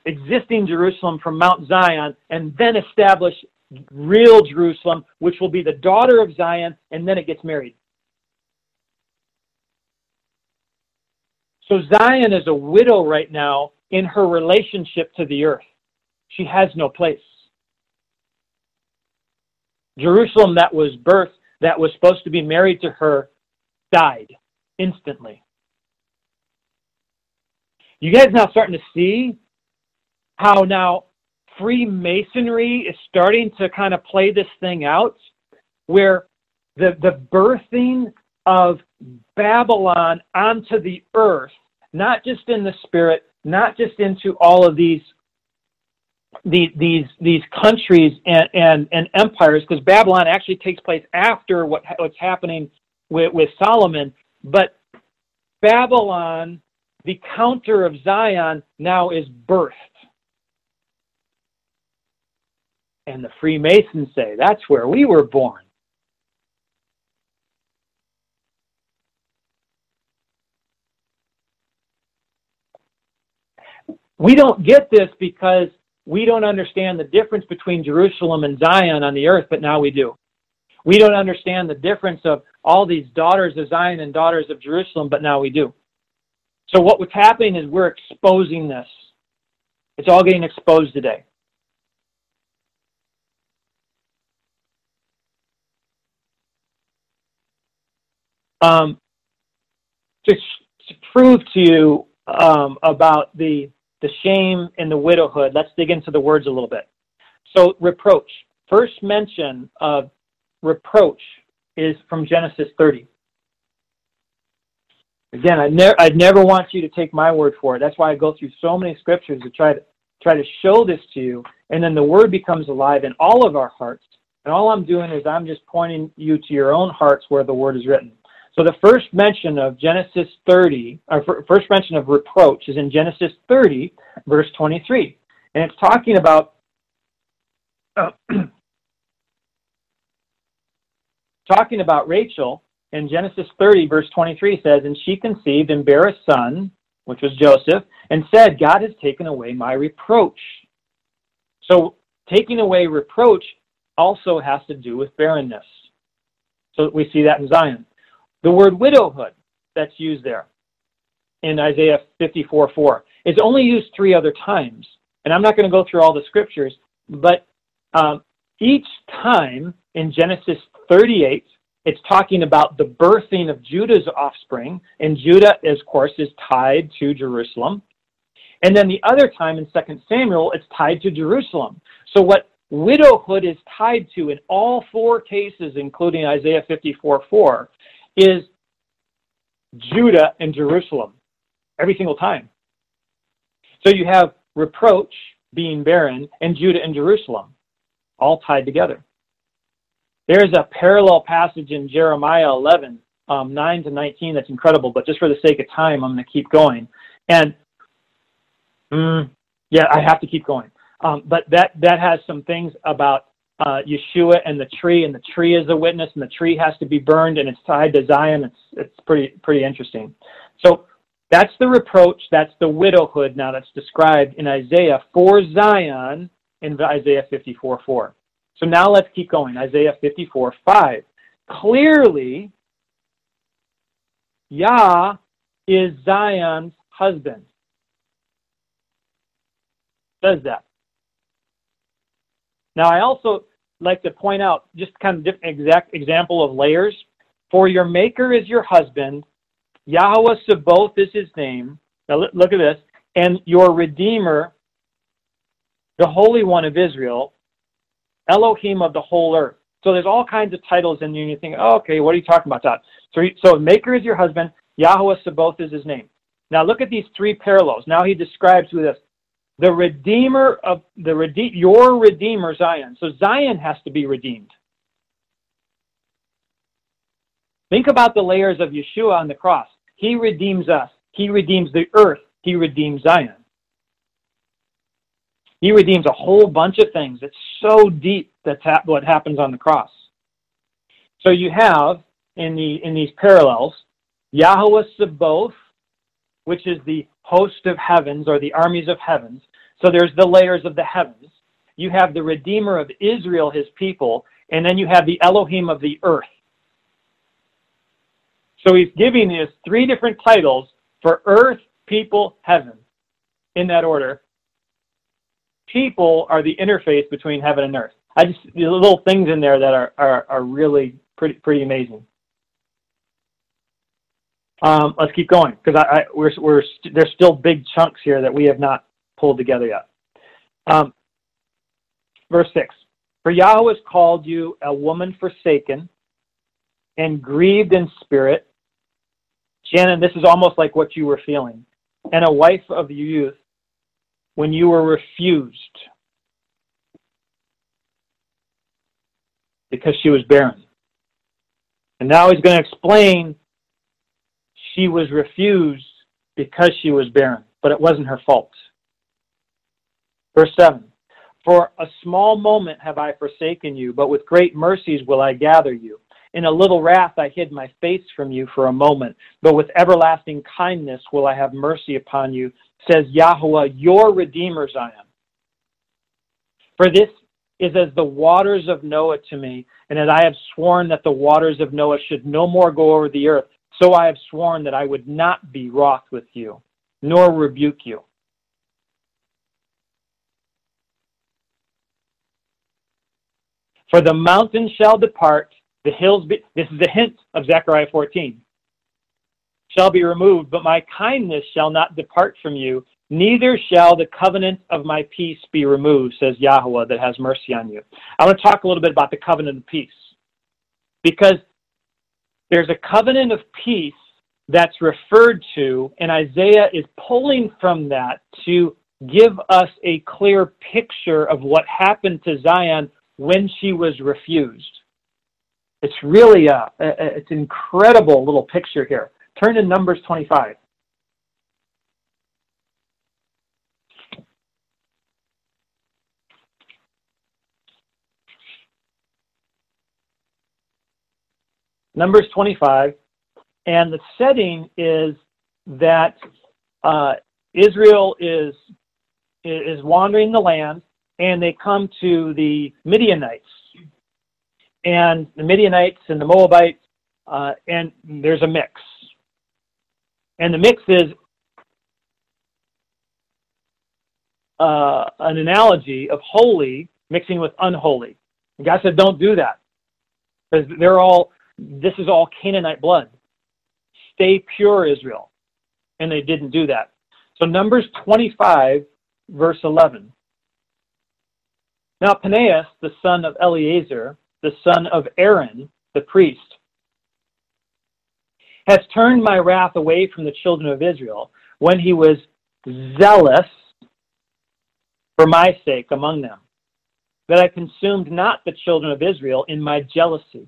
existing Jerusalem from Mount Zion and then establish real Jerusalem, which will be the daughter of Zion, and then it gets married. So Zion is a widow right now in her relationship to the earth. She has no place. Jerusalem that was birthed, that was supposed to be married to her, died instantly. You guys now starting to see how now Freemasonry is starting to kind of play this thing out where the, the birthing of Babylon onto the earth, not just in the spirit, not just into all of these these these, these countries and, and, and empires, because Babylon actually takes place after what what's happening with, with Solomon, but Babylon, the counter of Zion, now is birthed. And the Freemasons say, that's where we were born. We don't get this because we don't understand the difference between Jerusalem and Zion on the earth, but now we do. We don't understand the difference of all these daughters of Zion and daughters of Jerusalem, but now we do. So what was happening is we're exposing this. It's all getting exposed today. Um, to, to prove to you um, about the the shame and the widowhood, let's dig into the words a little bit. So, reproach. First mention of reproach is from Genesis 30. Again, I never, I never want you to take my word for it. That's why I go through so many scriptures to try to try to show this to you, and then the word becomes alive in all of our hearts. And all I'm doing is I'm just pointing you to your own hearts where the word is written. So the first mention of Genesis 30, or first mention of reproach is in Genesis 30, verse 23. And it's talking about uh, talking about Rachel in Genesis 30, verse 23 says, And she conceived and bare a son, which was Joseph, and said, God has taken away my reproach. So taking away reproach also has to do with barrenness. So we see that in Zion. The word widowhood that's used there in Isaiah 54 4 is only used three other times. And I'm not going to go through all the scriptures, but um, each time in Genesis 38, it's talking about the birthing of Judah's offspring, and Judah, of course, is tied to Jerusalem. And then the other time in 2 Samuel, it's tied to Jerusalem. So what widowhood is tied to in all four cases, including Isaiah 54 4, is Judah and Jerusalem every single time. So you have reproach being barren and Judah and Jerusalem all tied together. There's a parallel passage in Jeremiah 11, um, 9 to 19 that's incredible, but just for the sake of time, I'm going to keep going. And mm, yeah, I have to keep going. Um, but that, that has some things about uh, Yeshua and the tree, and the tree is a witness, and the tree has to be burned, and it's tied to Zion. It's, it's pretty, pretty interesting. So that's the reproach, that's the widowhood now that's described in Isaiah for Zion in Isaiah 54 4. So now let's keep going. Isaiah 54 5. Clearly, Yah is Zion's husband. Says that. Now, I also like to point out just kind of different exact example of layers. For your maker is your husband, Yahweh Sabaoth is his name. Now look at this. And your redeemer, the Holy One of Israel, Elohim of the whole earth. So there's all kinds of titles and you think, oh, okay, what are you talking about that? So, so Maker is your husband, Yahweh Sabaoth is his name. Now look at these three parallels. Now he describes who this the redeemer of the rede- your redeemer Zion. So Zion has to be redeemed. Think about the layers of Yeshua on the cross. He redeems us. He redeems the earth. He redeems Zion. He redeems a whole bunch of things. It's so deep that's what happens on the cross. So you have in the in these parallels Yahweh Sabaoth, which is the host of heavens or the armies of heavens. So there's the layers of the heavens. You have the Redeemer of Israel, his people, and then you have the Elohim of the earth. So he's giving us three different titles for earth, people, heaven, in that order people are the interface between heaven and earth. I just the little things in there that are are, are really pretty pretty amazing. Um, let's keep going because I, I, we're we're st- there's still big chunks here that we have not pulled together yet. Um, verse six: For Yahweh has called you a woman forsaken and grieved in spirit. Shannon, this is almost like what you were feeling, and a wife of youth when you were refused because she was barren. And now he's going to explain she was refused because she was barren, but it wasn't her fault. Verse 7 For a small moment have I forsaken you, but with great mercies will I gather you. In a little wrath I hid my face from you for a moment, but with everlasting kindness will I have mercy upon you says Yahweh, your Redeemer Zion. For this is as the waters of Noah to me, and as I have sworn that the waters of Noah should no more go over the earth, so I have sworn that I would not be wroth with you, nor rebuke you. For the mountains shall depart, the hills be, this is a hint of Zechariah 14 shall be removed, but my kindness shall not depart from you, neither shall the covenant of my peace be removed, says Yahweh that has mercy on you. I want to talk a little bit about the covenant of peace. Because there's a covenant of peace that's referred to, and Isaiah is pulling from that to give us a clear picture of what happened to Zion when she was refused. It's really a, a it's an incredible little picture here. Turn to Numbers 25. Numbers 25, and the setting is that uh, Israel is is wandering the land, and they come to the Midianites, and the Midianites and the Moabites, uh, and there's a mix, and the mix is uh, an analogy of holy mixing with unholy. And God said, "Don't do that," because they're all this is all Canaanite blood. Stay pure, Israel. And they didn't do that. So, Numbers 25, verse 11. Now, Phinehas, the son of Eleazar, the son of Aaron, the priest, has turned my wrath away from the children of Israel when he was zealous for my sake among them, that I consumed not the children of Israel in my jealousy.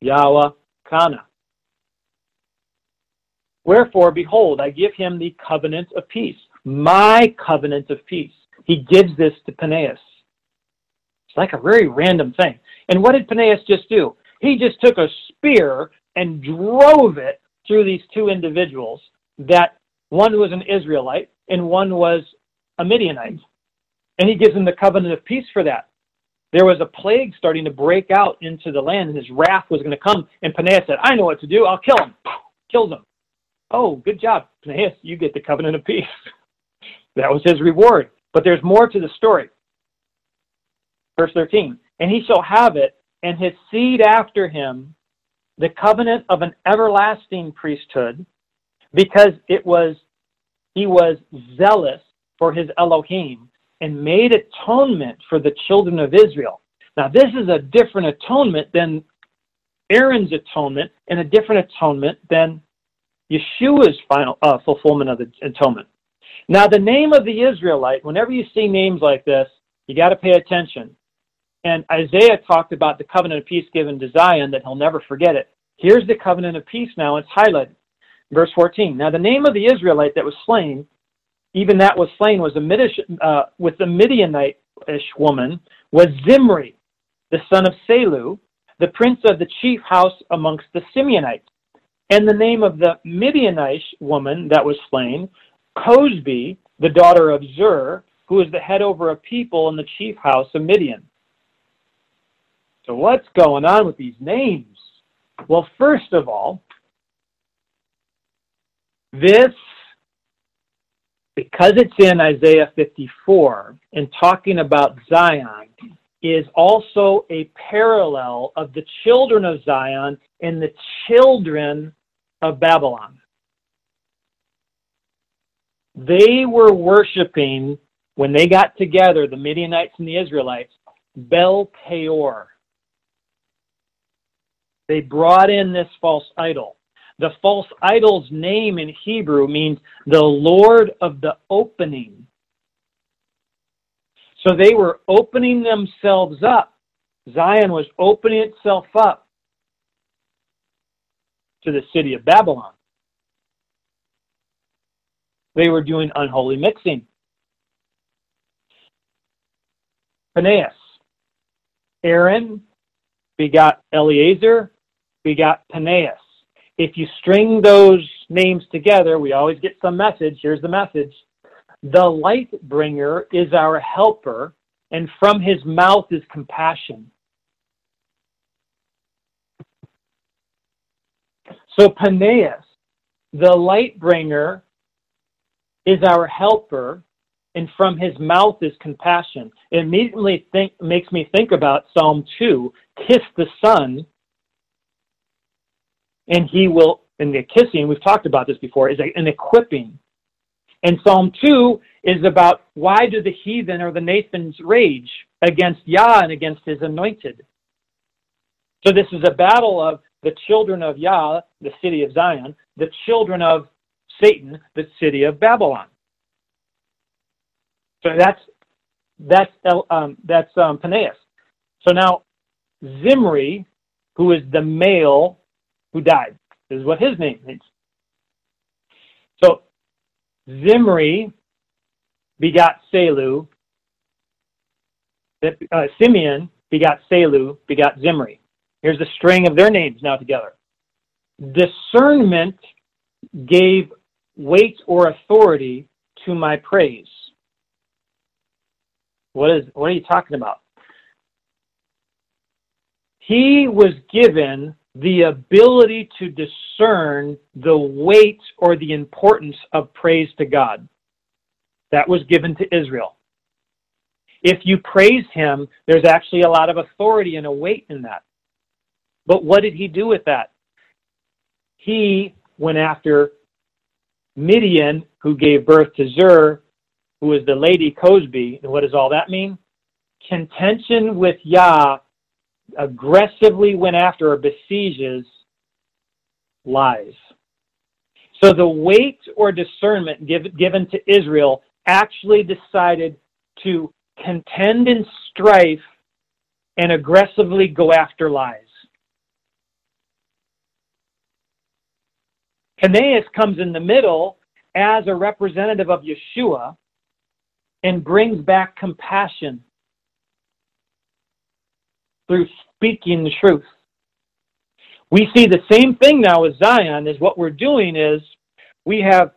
Yahweh Kana. Wherefore, behold, I give him the covenant of peace, my covenant of peace. He gives this to Phinehas. It's like a very random thing. And what did Phinehas just do? He just took a spear and drove it through these two individuals that one was an Israelite and one was a Midianite. And he gives them the covenant of peace for that there was a plague starting to break out into the land, and his wrath was going to come. And Phinehas said, I know what to do. I'll kill him. Kills him. Oh, good job, Phinehas. You get the covenant of peace. that was his reward. But there's more to the story. Verse 13. And he shall have it, and his seed after him, the covenant of an everlasting priesthood, because it was he was zealous for his Elohim and made atonement for the children of Israel. Now, this is a different atonement than Aaron's atonement and a different atonement than Yeshua's final uh, fulfillment of the atonement. Now, the name of the Israelite, whenever you see names like this, you got to pay attention. And Isaiah talked about the covenant of peace given to Zion, that he'll never forget it. Here's the covenant of peace now, it's highlighted. Verse 14. Now, the name of the Israelite that was slain even that was slain was a Midish, uh, with the Midianite-ish woman was Zimri, the son of Salu, the prince of the chief house amongst the Simeonites. And the name of the Midianite woman that was slain, Cosbi, the daughter of Zur, who was the head over a people in the chief house of Midian. So what's going on with these names? Well, first of all, this because it's in Isaiah 54 and talking about Zion, is also a parallel of the children of Zion and the children of Babylon. They were worshiping, when they got together, the Midianites and the Israelites, Bel Peor. They brought in this false idol. The false idol's name in Hebrew means the Lord of the opening. So they were opening themselves up. Zion was opening itself up to the city of Babylon. They were doing unholy mixing. Phinehas. Aaron begot Eleazar, begot Phinehas. If you string those names together, we always get some message. Here's the message The light bringer is our helper, and from his mouth is compassion. So, Phinehas, the light bringer, is our helper, and from his mouth is compassion. It immediately think, makes me think about Psalm 2 Kiss the Son, and he will, and the kissing, we've talked about this before, is an equipping. And Psalm 2 is about why do the heathen or the nations rage against Yah and against his anointed? So this is a battle of the children of Yah, the city of Zion, the children of Satan, the city of Babylon. So that's that's um, that's um, Phinehas. So now Zimri, who is the male who died, This is what his name means. So Zimri begot Selu. Uh, Simeon begot Selu, begot Zimri. Here's the string of their names now together. Discernment gave weight or authority to my praise. What is what are you talking about? He was given the ability to discern the weight or the importance of praise to God. That was given to Israel. If you praise him, there's actually a lot of authority and a weight in that. But what did he do with that? He went after Midian, who gave birth to Zur, who was the lady Cosbi. And what does all that mean? Contention with Yah aggressively went after or besieges lies. So the weight or discernment give, given to Israel actually decided to contend in strife and aggressively go after lies. Phinehas comes in the middle as a representative of Yeshua and brings back compassion through speaking the truth. We see the same thing now with Zion is what we're doing is we have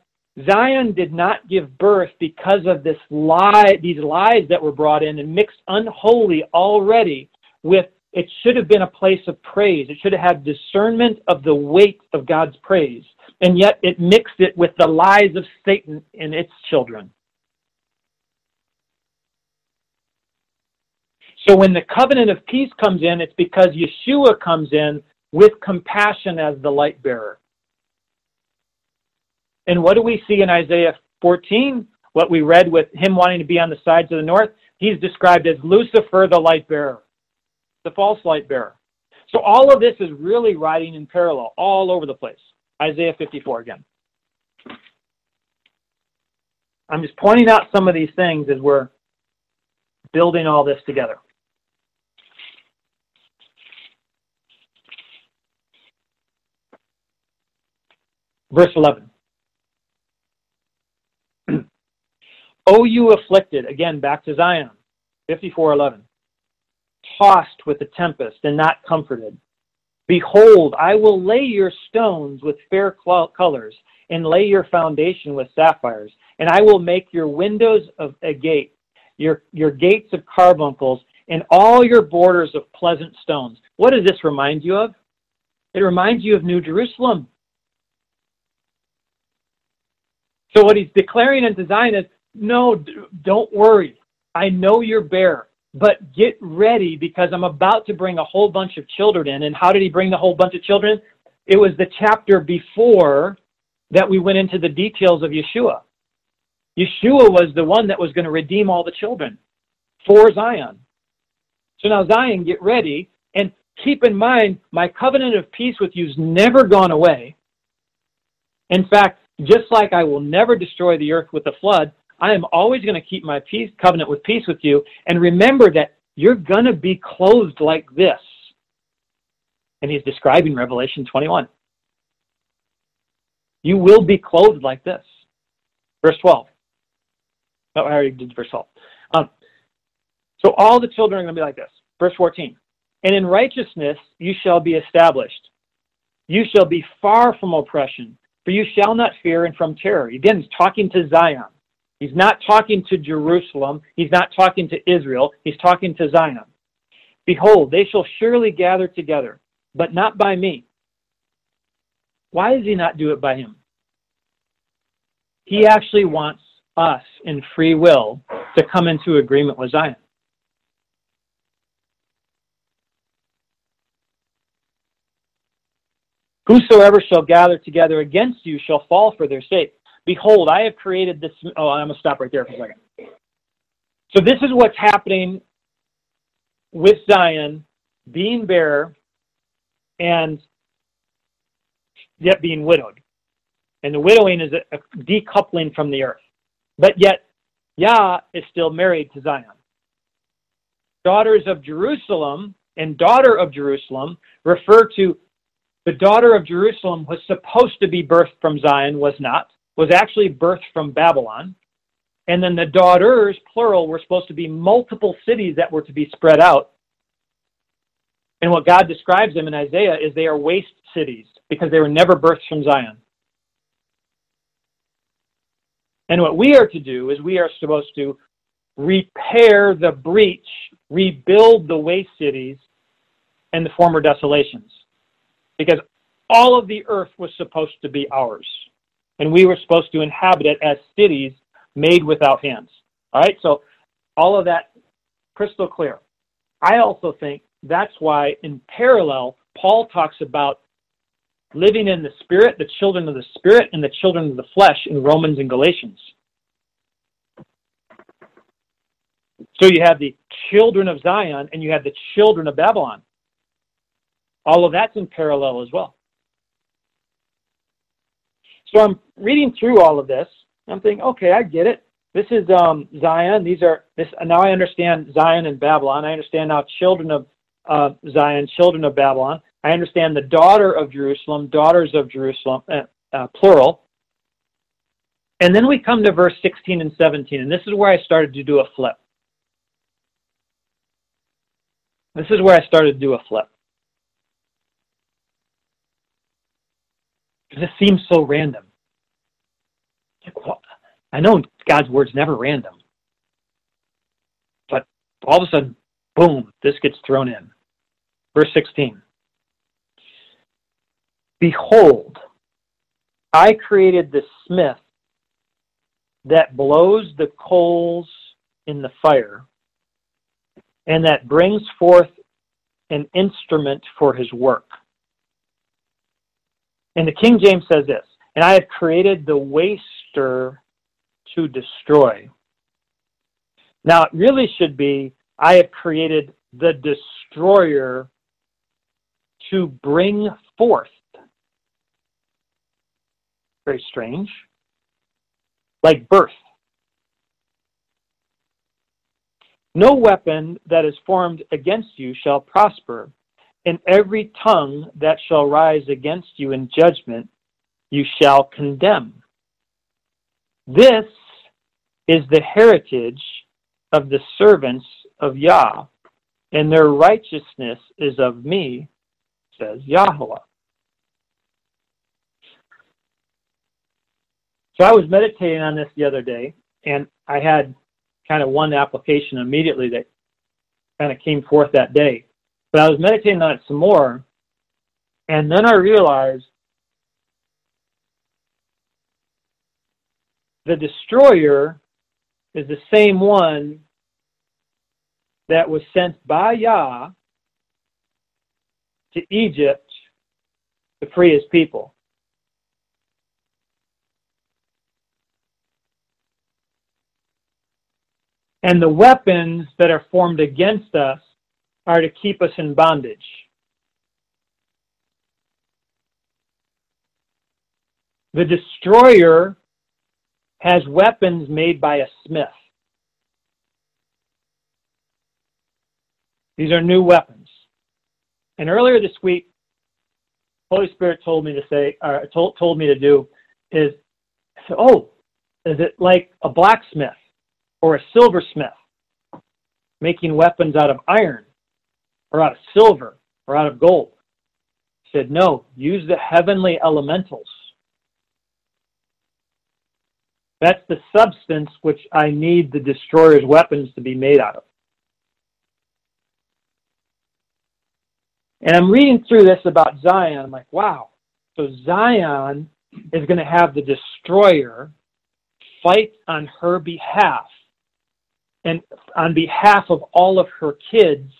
Zion did not give birth because of this lie, these lies that were brought in and mixed unholy already with it should have been a place of praise. It should have had discernment of the weight of God's praise. And yet it mixed it with the lies of Satan and its children. So when the covenant of peace comes in, it's because Yeshua comes in with compassion as the light bearer. And what do we see in Isaiah 14? What we read with him wanting to be on the sides of the north, he's described as Lucifer, the light bearer, the false light bearer. So all of this is really riding in parallel all over the place. Isaiah 54 again. I'm just pointing out some of these things as we're building all this together. Verse 11. o you afflicted, again back to Zion, 54:11. Tossed with the tempest and not comforted. Behold, I will lay your stones with fair colors and lay your foundation with sapphires, and I will make your windows of a gate, your your gates of carbuncles, and all your borders of pleasant stones. What does this remind you of? It reminds you of New Jerusalem. So what he's declaring unto Zion is, no, don't worry. I know you're bare, but get ready because I'm about to bring a whole bunch of children in. And how did he bring the whole bunch of children? It was the chapter before that we went into the details of Yeshua. Yeshua was the one that was going to redeem all the children for Zion. So now, Zion, get ready and keep in mind my covenant of peace with you's never gone away. In fact, just like I will never destroy the earth with a flood, I am always going to keep my peace covenant with peace with you. And remember that you're going to be clothed like this. And he's describing Revelation 21. You will be clothed like this. Verse 12. No, I already did verse 12. Um, so all the children are going to be like this. Verse 14. And in righteousness you shall be established. You shall be far from oppression for you shall not fear and from terror. Again, he's talking to Zion. He's not talking to Jerusalem. He's not talking to Israel. He's talking to Zion. Behold, they shall surely gather together, but not by me. Why does he not do it by him? He actually wants us in free will to come into agreement with Zion. Whosoever shall gather together against you shall fall for their sake. Behold, I have created this. Oh, I'm going to stop right there for a second. So, this is what's happening with Zion being bare and yet being widowed. And the widowing is a, a decoupling from the earth. But yet, Yah is still married to Zion. Daughters of Jerusalem and daughter of Jerusalem refer to the daughter of Jerusalem was supposed to be birthed from Zion, was not, was actually birthed from Babylon. And then the daughters, plural, were supposed to be multiple cities that were to be spread out. And what God describes them in Isaiah is they are waste cities because they were never birthed from Zion. And what we are to do is we are supposed to repair the breach, rebuild the waste cities and the former desolations. Because all of the earth was supposed to be ours. And we were supposed to inhabit it as cities made without hands. All right, so all of that crystal clear. I also think that's why, in parallel, Paul talks about living in the Spirit, the children of the Spirit, and the children of the flesh in Romans and Galatians. So you have the children of Zion and you have the children of Babylon. All of that's in parallel as well. So I'm reading through all of this. I'm thinking, okay, I get it. This is um, Zion. These are this. Now I understand Zion and Babylon. I understand now children of uh, Zion, children of Babylon. I understand the daughter of Jerusalem, daughters of Jerusalem, uh, uh, plural. And then we come to verse 16 and 17, and this is where I started to do a flip. This is where I started to do a flip. This seems so random. I know God's word's never random. But all of a sudden, boom, this gets thrown in. Verse 16. Behold, I created the smith that blows the coals in the fire and that brings forth an instrument for his work. And the King James says this, and I have created the waster to destroy. Now, it really should be, I have created the destroyer to bring forth. Very strange. Like birth. No weapon that is formed against you shall prosper, and every tongue that shall rise against you in judgment you shall condemn. This is the heritage of the servants of Yah, and their righteousness is of me, says Yahweh. So I was meditating on this the other day, and I had kind of one application immediately that kind of came forth that day. But I was meditating on it some more, and then I realized the destroyer is the same one that was sent by Yah to Egypt to free his people. And the weapons that are formed against us are to keep us in bondage. The destroyer has weapons made by a smith. These are new weapons. And earlier this week, Holy Spirit told me to say, or told, told me to do, is, oh, is it like a blacksmith? or a silversmith making weapons out of iron or out of silver or out of gold. He said, No, use the heavenly elementals. That's the substance which I need the destroyer's weapons to be made out of. And I'm reading through this about Zion. I'm like, wow. So Zion is going to have the destroyer fight on her behalf and on behalf of all of her kids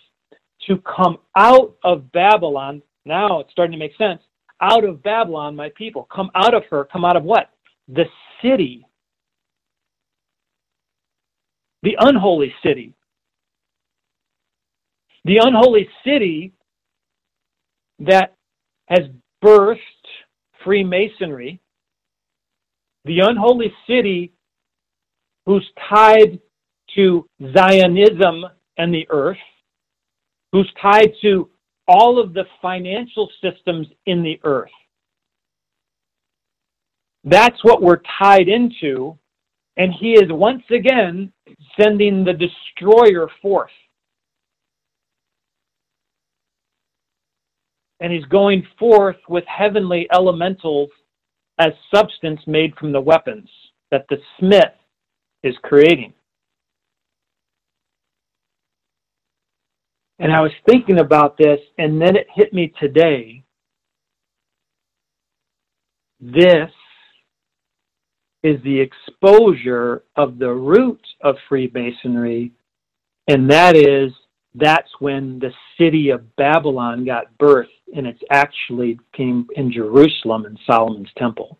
to come out of Babylon. Now it's starting to make sense. Out of Babylon, my people. Come out of her. Come out of what? The city. The unholy city. The unholy city that has birthed Freemasonry. The unholy city who's tied to Zionism and the earth, who's tied to all of the financial systems in the earth. That's what we're tied into. And he is once again sending the destroyer forth. And he's going forth with heavenly elementals as substance made from the weapons that the smith is creating. And I was thinking about this, and then it hit me today. This is the exposure of the root of Freemasonry, and that is that's when the city of Babylon got birthed, and it's actually came in Jerusalem in Solomon's temple.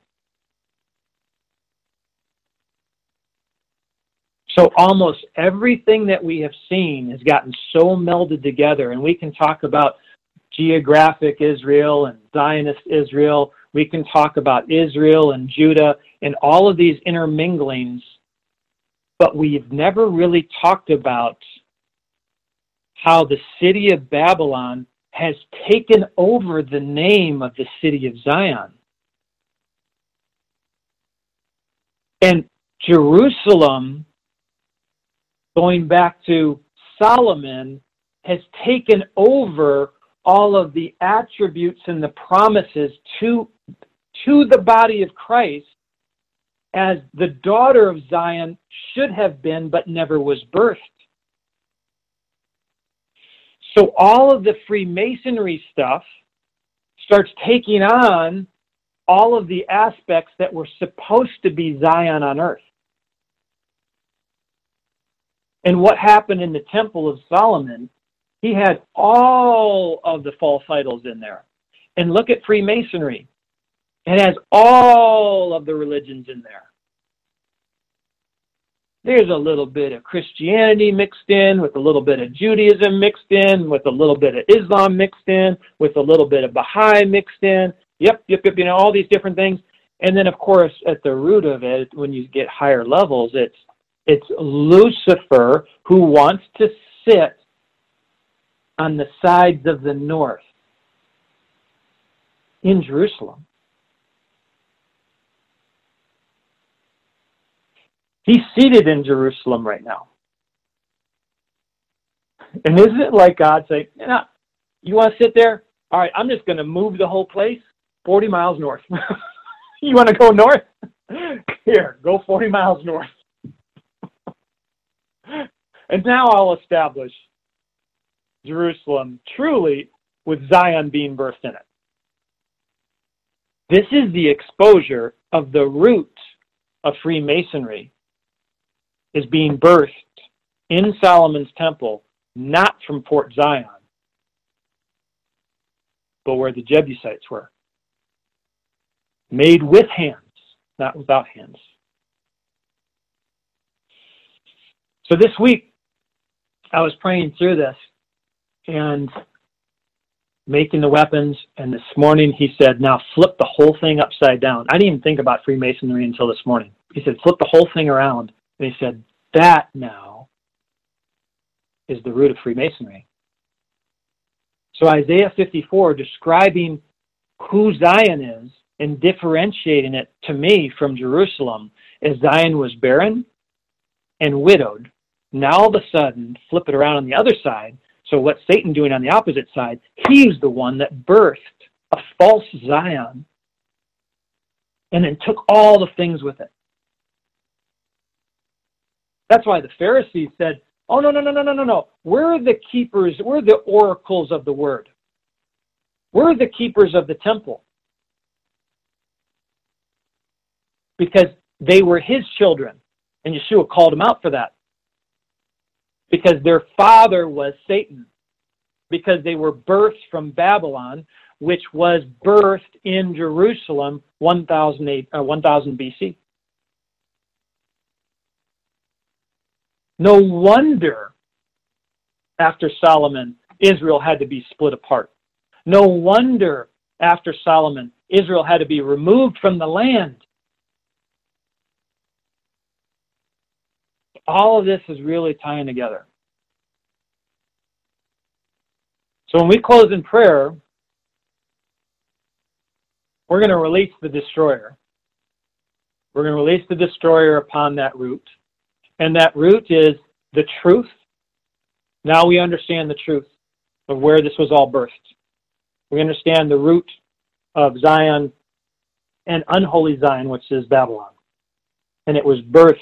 So almost everything that we have seen has gotten so melded together, and we can talk about geographic Israel and Zionist Israel. We can talk about Israel and Judah and all of these interminglings, but we've never really talked about how the city of Babylon has taken over the name of the city of Zion. And Jerusalem, going back to Solomon, has taken over all of the attributes and the promises to, to the body of Christ as the daughter of Zion should have been but never was birthed. So all of the Freemasonry stuff starts taking on all of the aspects that were supposed to be Zion on earth. And what happened in the Temple of Solomon, he had all of the false idols in there. And look at Freemasonry. It has all of the religions in there. There's a little bit of Christianity mixed in, with a little bit of Judaism mixed in, with a little bit of Islam mixed in, with a little bit of Baha'i mixed in. Yep, yep, yep, you know, all these different things. And then, of course, at the root of it, when you get higher levels, it's it's Lucifer who wants to sit on the sides of the north in Jerusalem. He's seated in Jerusalem right now. And isn't it like God saying, nah, you want to sit there? All right, I'm just going to move the whole place 40 miles north. you want to go north? Here, go 40 miles north. And now I'll establish Jerusalem truly with Zion being birthed in it. This is the exposure of the root of Freemasonry is being birthed in Solomon's temple, not from Port Zion, but where the Jebusites were. Made with hands, not without hands. So this week, I was praying through this and making the weapons. And this morning, he said, Now flip the whole thing upside down. I didn't even think about Freemasonry until this morning. He said, Flip the whole thing around and he said, that now is the root of Freemasonry. So Isaiah 54, describing who Zion is and differentiating it to me from Jerusalem, as Zion was barren and widowed. Now all of a sudden, flip it around on the other side. So what's Satan doing on the opposite side? He's the one that birthed a false Zion and then took all the things with it. That's why the Pharisees said, Oh, no, no, no, no, no, no, no. We're the keepers, we're the oracles of the word. We're the keepers of the temple. Because they were his children. And Yeshua called them out for that. Because their father was Satan. Because they were birthed from Babylon, which was birthed in Jerusalem 1000, uh, 1000 BC. No wonder after Solomon, Israel had to be split apart. No wonder after Solomon, Israel had to be removed from the land. All of this is really tying together. So when we close in prayer, we're going to release the destroyer. We're going to release the destroyer upon that root. And that root is the truth. Now we understand the truth of where this was all birthed. We understand the root of Zion and unholy Zion, which is Babylon. And it was birthed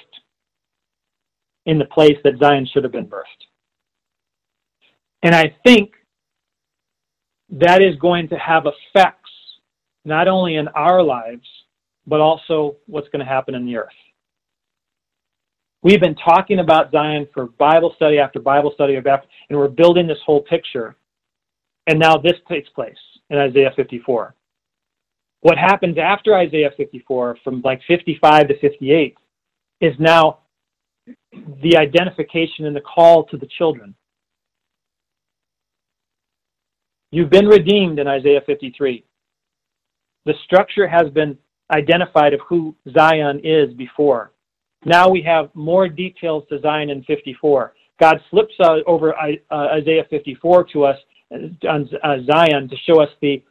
in the place that Zion should have been birthed. And I think that is going to have effects not only in our lives, but also what's going to happen in the earth. We've been talking about Zion for Bible study after Bible study, and we're building this whole picture. And now this takes place in Isaiah 54. What happens after Isaiah 54, from like 55 to 58, is now the identification and the call to the children. You've been redeemed in Isaiah 53. The structure has been identified of who Zion is before. Now we have more details to Zion in 54. God slips uh, over uh, Isaiah 54 to us uh, on Zion to show us the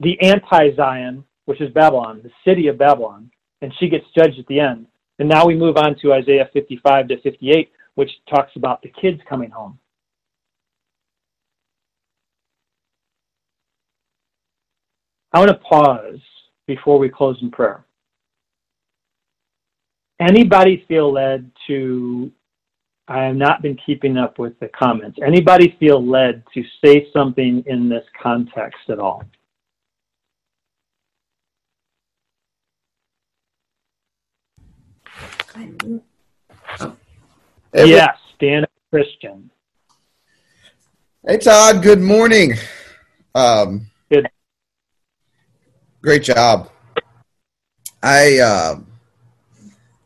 the anti-Zion, which is Babylon, the city of Babylon, and she gets judged at the end. And now we move on to Isaiah 55 to 58, which talks about the kids coming home. I want to pause before we close in prayer. Anybody feel led to, I have not been keeping up with the comments. Anybody feel led to say something in this context at all? Every- yes, Dan Christian. Hey Todd, good morning. Um, good. Great job. I uh,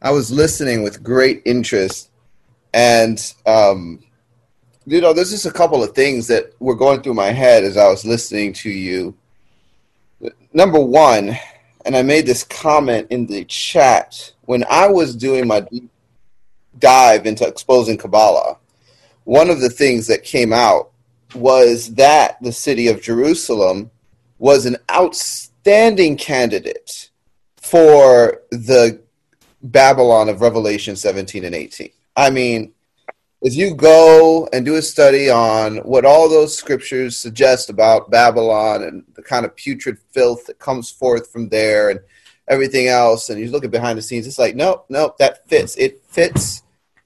I was listening with great interest, and um, you know, there's just a couple of things that were going through my head as I was listening to you. Number one, and I made this comment in the chat when I was doing my deep dive into exposing Kabbalah. One of the things that came out was that the city of Jerusalem was an outstanding candidate for the Babylon of Revelation 17 and 18. I mean, if you go and do a study on what all those scriptures suggest about Babylon and the kind of putrid filth that comes forth from there and everything else, and you look at behind the scenes, it's like, nope, nope, that fits. It fits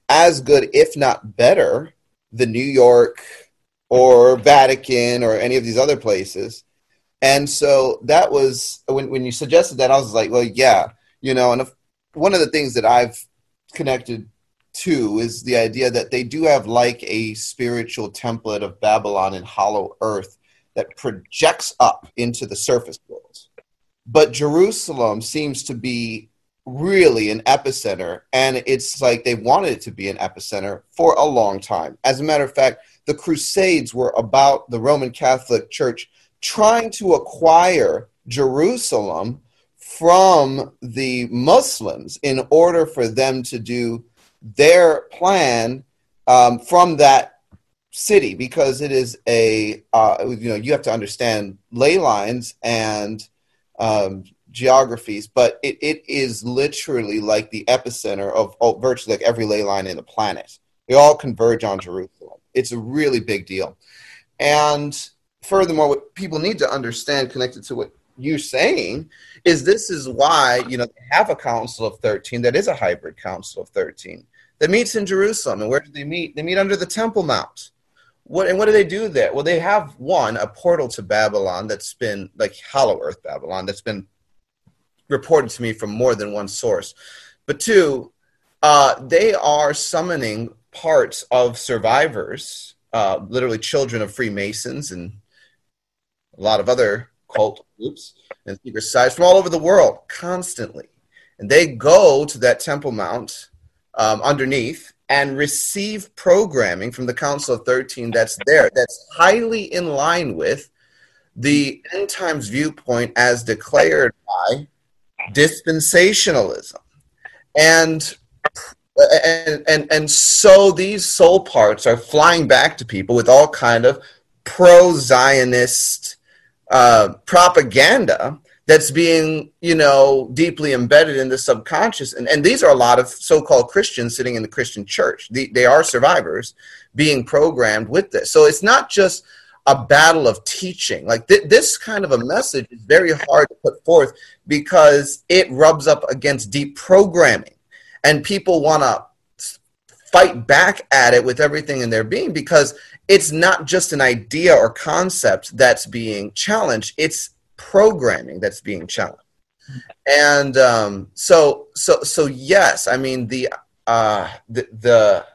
as good, if not better, the New York or Vatican or any of these other places. And so that was when, when you suggested that, I was like, well, yeah, you know, and if, one of the things that I've connected two is the idea that they do have like a spiritual template of Babylon and hollow earth that projects up into the surface world. But Jerusalem seems to be really an epicenter, and it's like they wanted it to be an epicenter for a long time. As a matter of fact, the Crusades were about the Roman Catholic Church trying to acquire Jerusalem from the Muslims in order for them to do their plan um, from that city because it is a uh, you know you have to understand ley lines and um, geographies, but it, it is literally like the epicenter of oh, virtually like every ley line in the planet. They all converge on Jerusalem. It's a really big deal. And furthermore, what people need to understand connected to what you're saying is this is why you know they have a council of 13 that is a hybrid council of 13 that meets in jerusalem. And where do they meet? They meet under the temple mount. What and what do they do there? Well they have one a portal to babylon that's been like hollow earth babylon that's been reported to me from more than one source. But two uh, they are summoning parts of survivors uh, literally children of freemasons and a lot of other cult groups and secret societies from all over the world constantly. And they go to that Temple Mount um, underneath and receive programming from the Council of 13 that's there, that's highly in line with the end times viewpoint as declared by dispensationalism. And and, and, and so these soul parts are flying back to people with all kind of pro-Zionist uh, propaganda that's being, you know, deeply embedded in the subconscious. And, and these are a lot of so-called Christians sitting in the Christian church. The, they are survivors being programmed with this. So it's not just a battle of teaching. Like th- this kind of a message is very hard to put forth because it rubs up against deep programming. And people want to fight back at it with everything in their being because it's not just an idea or concept that's being challenged, it's programming that's being challenged. And um, so, so, so yes, I mean the uh, the,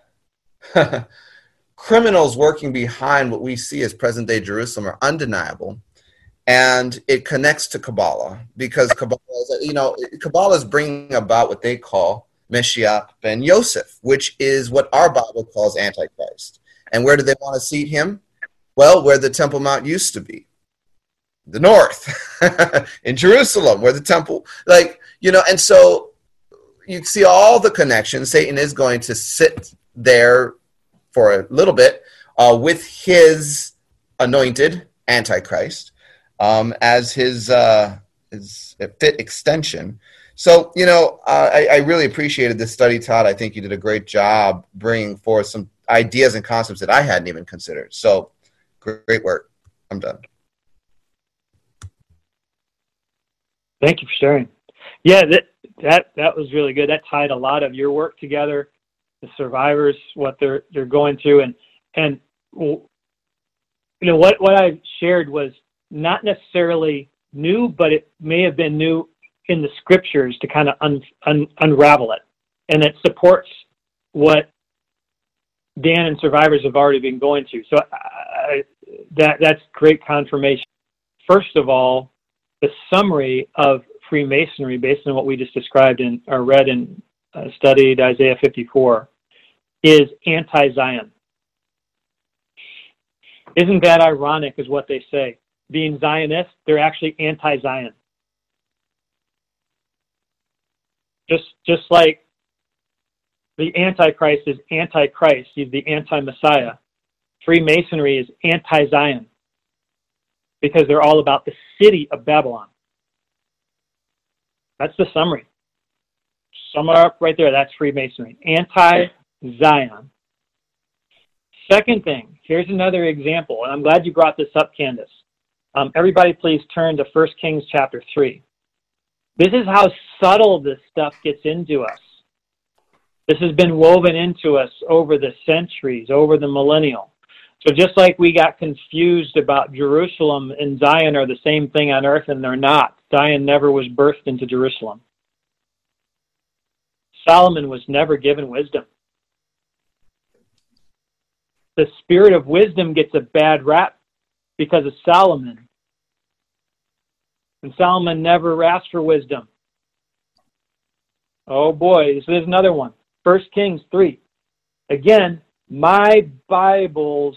the criminals working behind what we see as present day Jerusalem are undeniable, and it connects to Kabbalah because Kabbalah, is, you know, Kabbalah is bringing about what they call Mashiach ben Yosef, which is what our Bible calls Antichrist. And where do they want to seat him? Well, where the Temple Mount used to be the north in Jerusalem, where the temple, like, you know, and so you see all the connections. Satan is going to sit there for a little bit uh, with his anointed Antichrist um, as his, uh, his fit extension. So, you know, uh, I, I really appreciated this study, Todd. I think you did a great job bringing forth some ideas and concepts that I hadn't even considered. So, great work. I'm done. Thank you for sharing. Yeah, that that that was really good. That tied a lot of your work together, the survivors, what they're they're going through, and and you know what what I shared was not necessarily new, but it may have been new in the scriptures to kind of un, un, unravel it, and it supports what Dan and survivors have already been going to. So that that's great confirmation. First of all, the summary of Freemasonry, based on what we just described and or read and uh, studied Isaiah 54, is anti-Zion. Isn't that ironic? Is what they say. Being Zionist, they're actually anti-Zion. Just just like the Antichrist is anti-Christ, he's the anti-Messiah. Freemasonry is anti-Zion because they're all about the city of Babylon. That's the summary. Sum it up right there. That's Freemasonry. Anti Zion. Second thing, here's another example, and I'm glad you brought this up, Candace. Um, everybody, please turn to 1 Kings chapter 3. This is how subtle this stuff gets into us. This has been woven into us over the centuries, over the millennial. So just like we got confused about Jerusalem and Zion are the same thing on earth, and they're not. Zion never was birthed into Jerusalem. Solomon was never given wisdom. The spirit of wisdom gets a bad rap because of Solomon. And Solomon never asked for wisdom. Oh boy, this is another one. First Kings 3. Again, my Bible's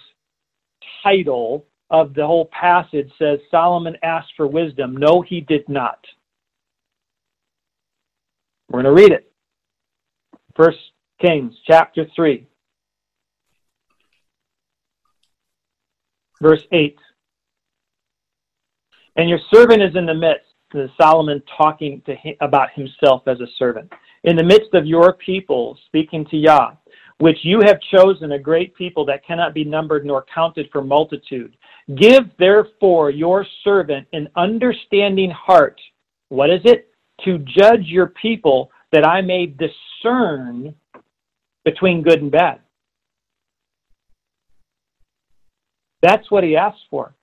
title of the whole passage says Solomon asked for wisdom. No, he did not. We're going to read it. 1 Kings chapter 3, verse 8. And your servant is in the midst, this Solomon talking to him about himself as a servant, in the midst of your people, speaking to Yah which you have chosen a great people that cannot be numbered nor counted for multitude. Give therefore your servant an understanding heart. What is it? To judge your people that I may discern between good and bad. That's what he asked for.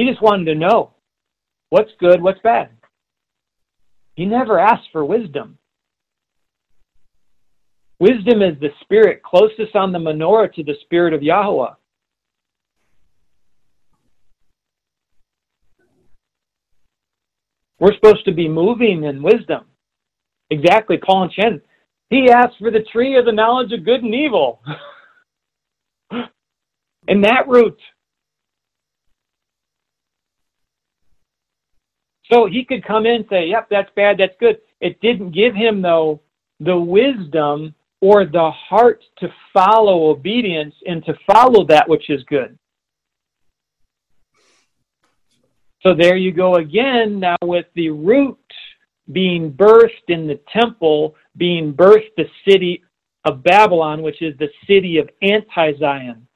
He just wanted to know what's good, what's bad. He never asked for wisdom. Wisdom is the spirit closest on the menorah to the spirit of Yahweh. We're supposed to be moving in wisdom. Exactly, Paul and Chen. He asked for the tree of the knowledge of good and evil. and that root. So he could come in and say, yep, that's bad, that's good. It didn't give him, though, the wisdom or the heart to follow obedience and to follow that which is good. So there you go again, now with the root being birthed in the temple, being birthed the city of Babylon, which is the city of anti Zion.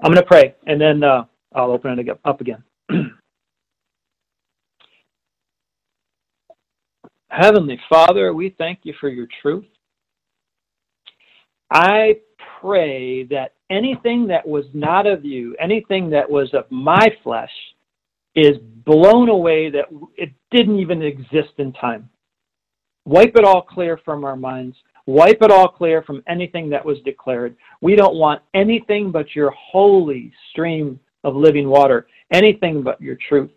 I'm going to pray, and then uh, I'll open it up again. Heavenly Father, we thank you for your truth. I pray that anything that was not of you, anything that was of my flesh, is blown away that it didn't even exist in time. Wipe it all clear from our minds. Wipe it all clear from anything that was declared. We don't want anything but your holy stream of living water, anything but your truth.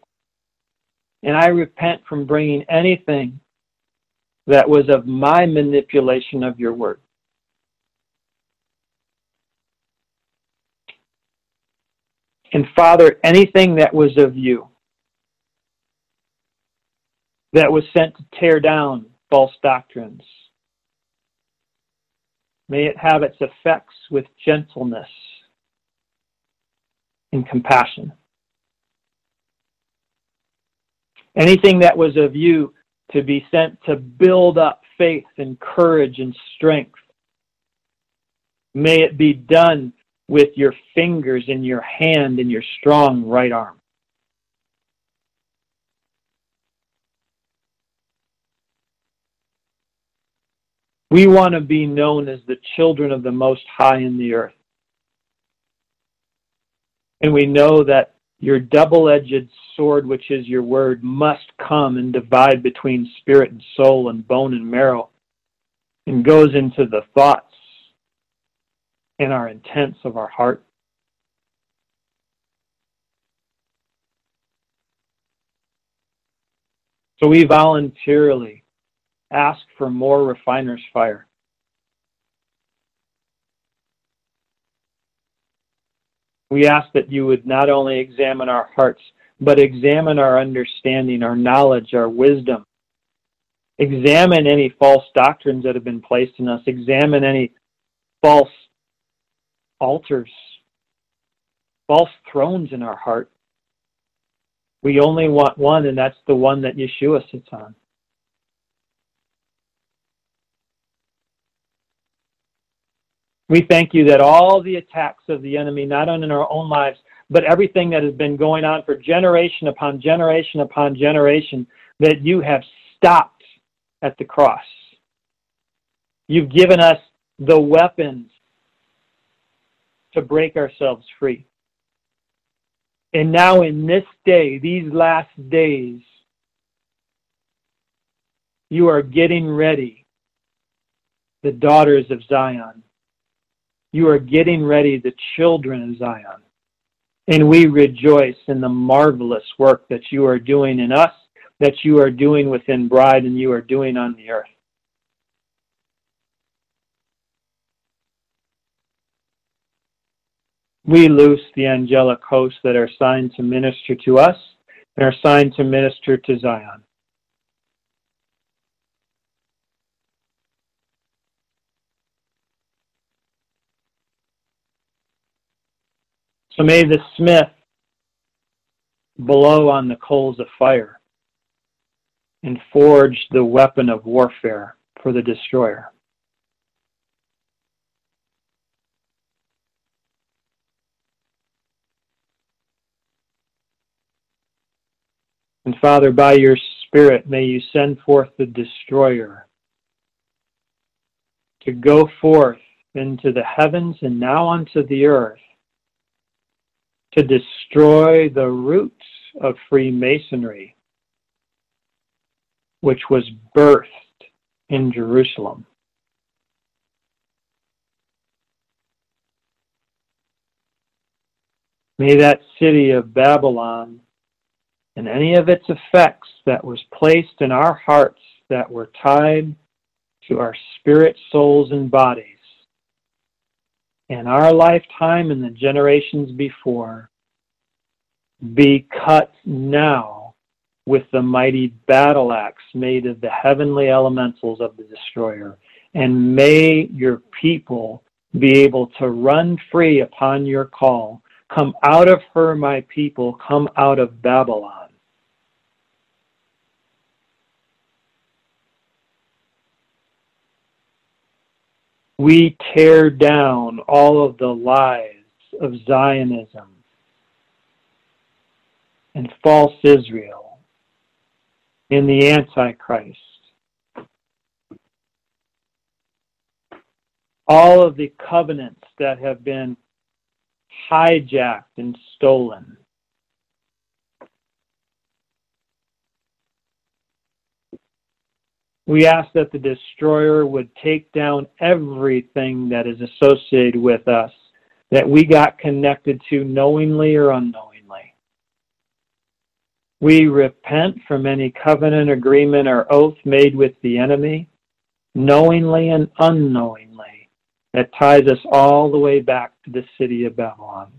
And I repent from bringing anything that was of my manipulation of your word. And Father, anything that was of you, that was sent to tear down false doctrines, may it have its effects with gentleness and compassion. Anything that was of you to be sent to build up faith and courage and strength. May it be done with your fingers in your hand and your strong right arm. We want to be known as the children of the Most High in the earth. And we know that your double edged sword, which is your word, must come and divide between spirit and soul and bone and marrow and goes into the thoughts and our intents of our heart. So we voluntarily ask for more refiner's fire. We ask that you would not only examine our hearts, but examine our understanding, our knowledge, our wisdom. Examine any false doctrines that have been placed in us. Examine any false altars, false thrones in our heart. We only want one, and that's the one that Yeshua sits on. We thank you that all the attacks of the enemy, not only in our own lives, but everything that has been going on for generation upon generation upon generation, that you have stopped at the cross. You've given us the weapons to break ourselves free. And now, in this day, these last days, you are getting ready, the daughters of Zion you are getting ready the children of Zion. And we rejoice in the marvelous work that you are doing in us, that you are doing within Bride, and you are doing on the earth. We loose the angelic hosts that are assigned to minister to us and are assigned to minister to Zion. So may the smith blow on the coals of fire and forge the weapon of warfare for the destroyer. And Father, by your Spirit, may you send forth the destroyer to go forth into the heavens and now unto the earth to destroy the roots of Freemasonry, which was birthed in Jerusalem. May that city of Babylon and any of its effects that was placed in our hearts that were tied to our spirit, souls, and bodies in our lifetime and the generations before be cut now with the mighty battle axe made of the heavenly elementals of the destroyer. And may your people be able to run free upon your call. Come out of her, my people, come out of Babylon. We tear down all of the lies of Zionism and false Israel in the Antichrist. All of the covenants that have been hijacked and stolen. We ask that the destroyer would take down everything that is associated with us that we got connected to knowingly or unknowingly. We repent from any covenant, agreement, or oath made with the enemy, knowingly and unknowingly, that ties us all the way back to the city of Babylon.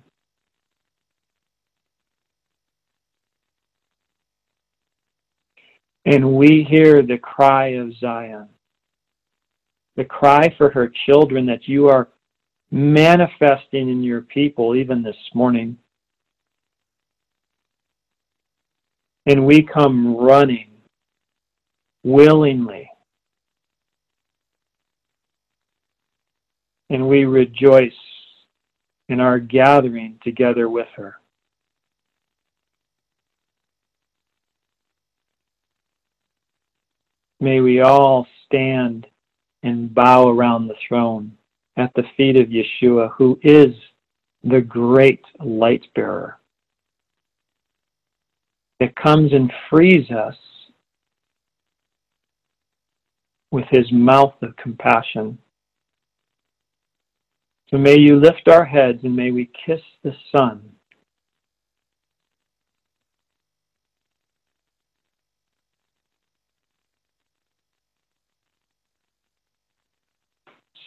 And we hear the cry of Zion, the cry for her children that you are manifesting in your people even this morning. And we come running willingly. And we rejoice in our gathering together with her. May we all stand and bow around the throne at the feet of Yeshua, who is the great light bearer that comes and frees us with his mouth of compassion. So may you lift our heads and may we kiss the Son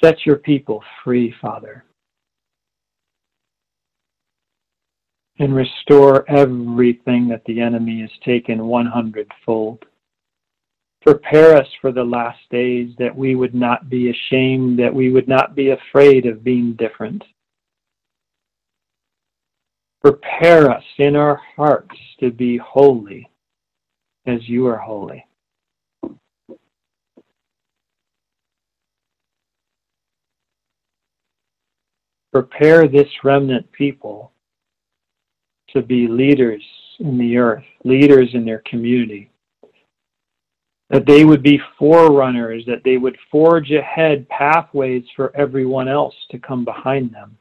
Set your people free, Father. And restore everything that the enemy has taken one hundredfold. Prepare us for the last days that we would not be ashamed, that we would not be afraid of being different. Prepare us in our hearts to be holy as you are holy. Prepare this remnant people to be leaders in the earth, leaders in their community. That they would be forerunners, that they would forge ahead pathways for everyone else to come behind them.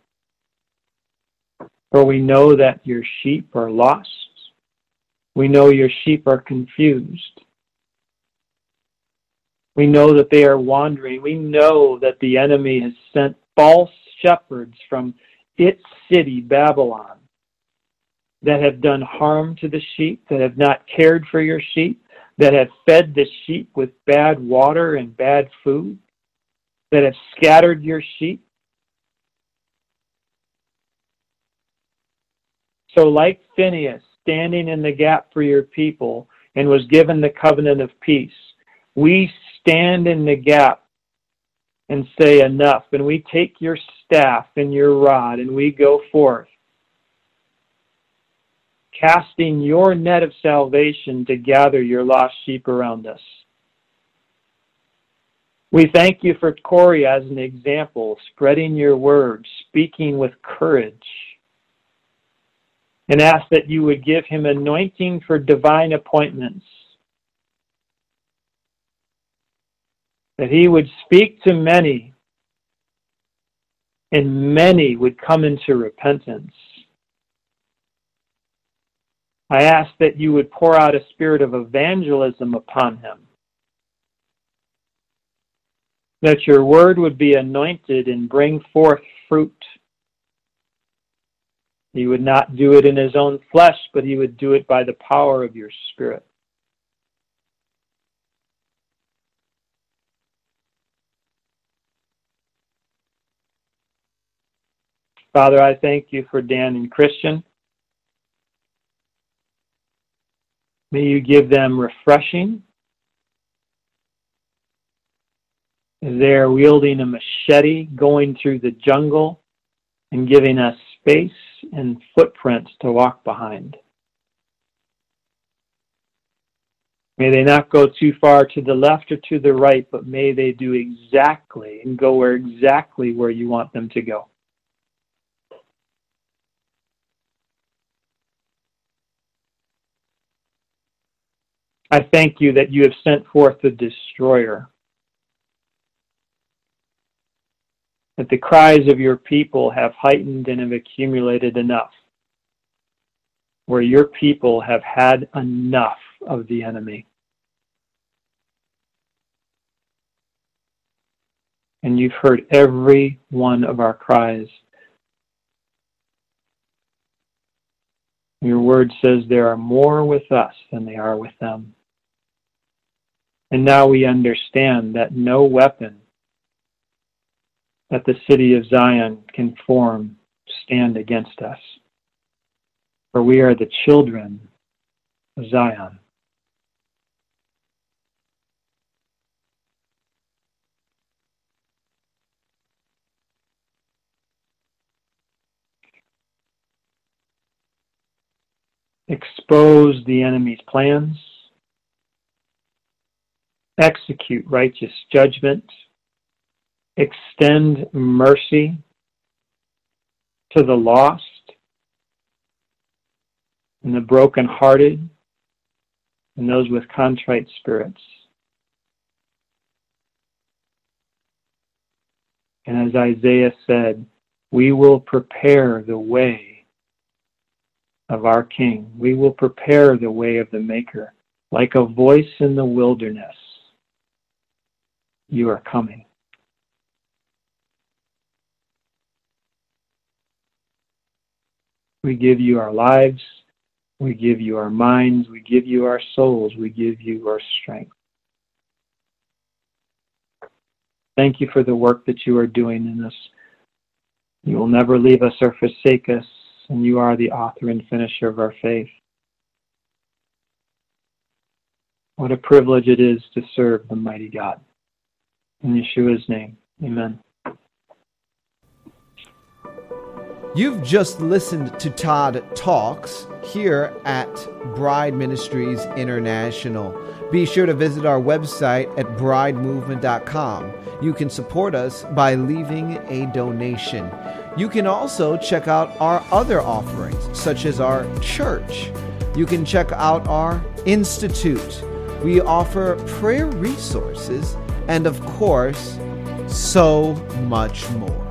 For we know that your sheep are lost. We know your sheep are confused. We know that they are wandering. We know that the enemy has sent false shepherds from its city, Babylon, that have done harm to the sheep, that have not cared for your sheep, that have fed the sheep with bad water and bad food, that have scattered your sheep. So, like Phinehas, standing in the gap for your people and was given the covenant of peace, we stand in the gap and say enough. And we take your staff and your rod and we go forth, casting your net of salvation to gather your lost sheep around us. We thank you for Corey as an example, spreading your word, speaking with courage, and ask that you would give him anointing for divine appointments that he would speak to many and many would come into repentance. I ask that you would pour out a spirit of evangelism upon him, that your word would be anointed and bring forth fruit. He would not do it in his own flesh, but he would do it by the power of your spirit. Father, I thank you for Dan and Christian. May you give them refreshing they are wielding a machete going through the jungle and giving us space and footprints to walk behind. May they not go too far to the left or to the right, but may they do exactly and go where exactly where you want them to go. I thank you that you have sent forth the destroyer. That the cries of your people have heightened and have accumulated enough. Where your people have had enough of the enemy. And you've heard every one of our cries. Your word says there are more with us than they are with them. And now we understand that no weapon that the city of Zion can form stand against us. For we are the children of Zion. expose the enemy's plans, execute righteous judgment, extend mercy to the lost and the brokenhearted and those with contrite spirits. And as Isaiah said, we will prepare the way of our King. We will prepare the way of the Maker. Like a voice in the wilderness, you are coming. We give you our lives. We give you our minds. We give you our souls. We give you our strength. Thank you for the work that you are doing in us. You will never leave us or forsake us and you are the author and finisher of our faith. What a privilege it is to serve the mighty God. In Yeshua's name, amen. You've just listened to Todd Talks here at BRIDE Ministries International. Be sure to visit our website at bridemovement.com. You can support us by leaving a donation. You can also check out our other offerings, such as our church. You can check out our institute. We offer prayer resources and, of course, so much more.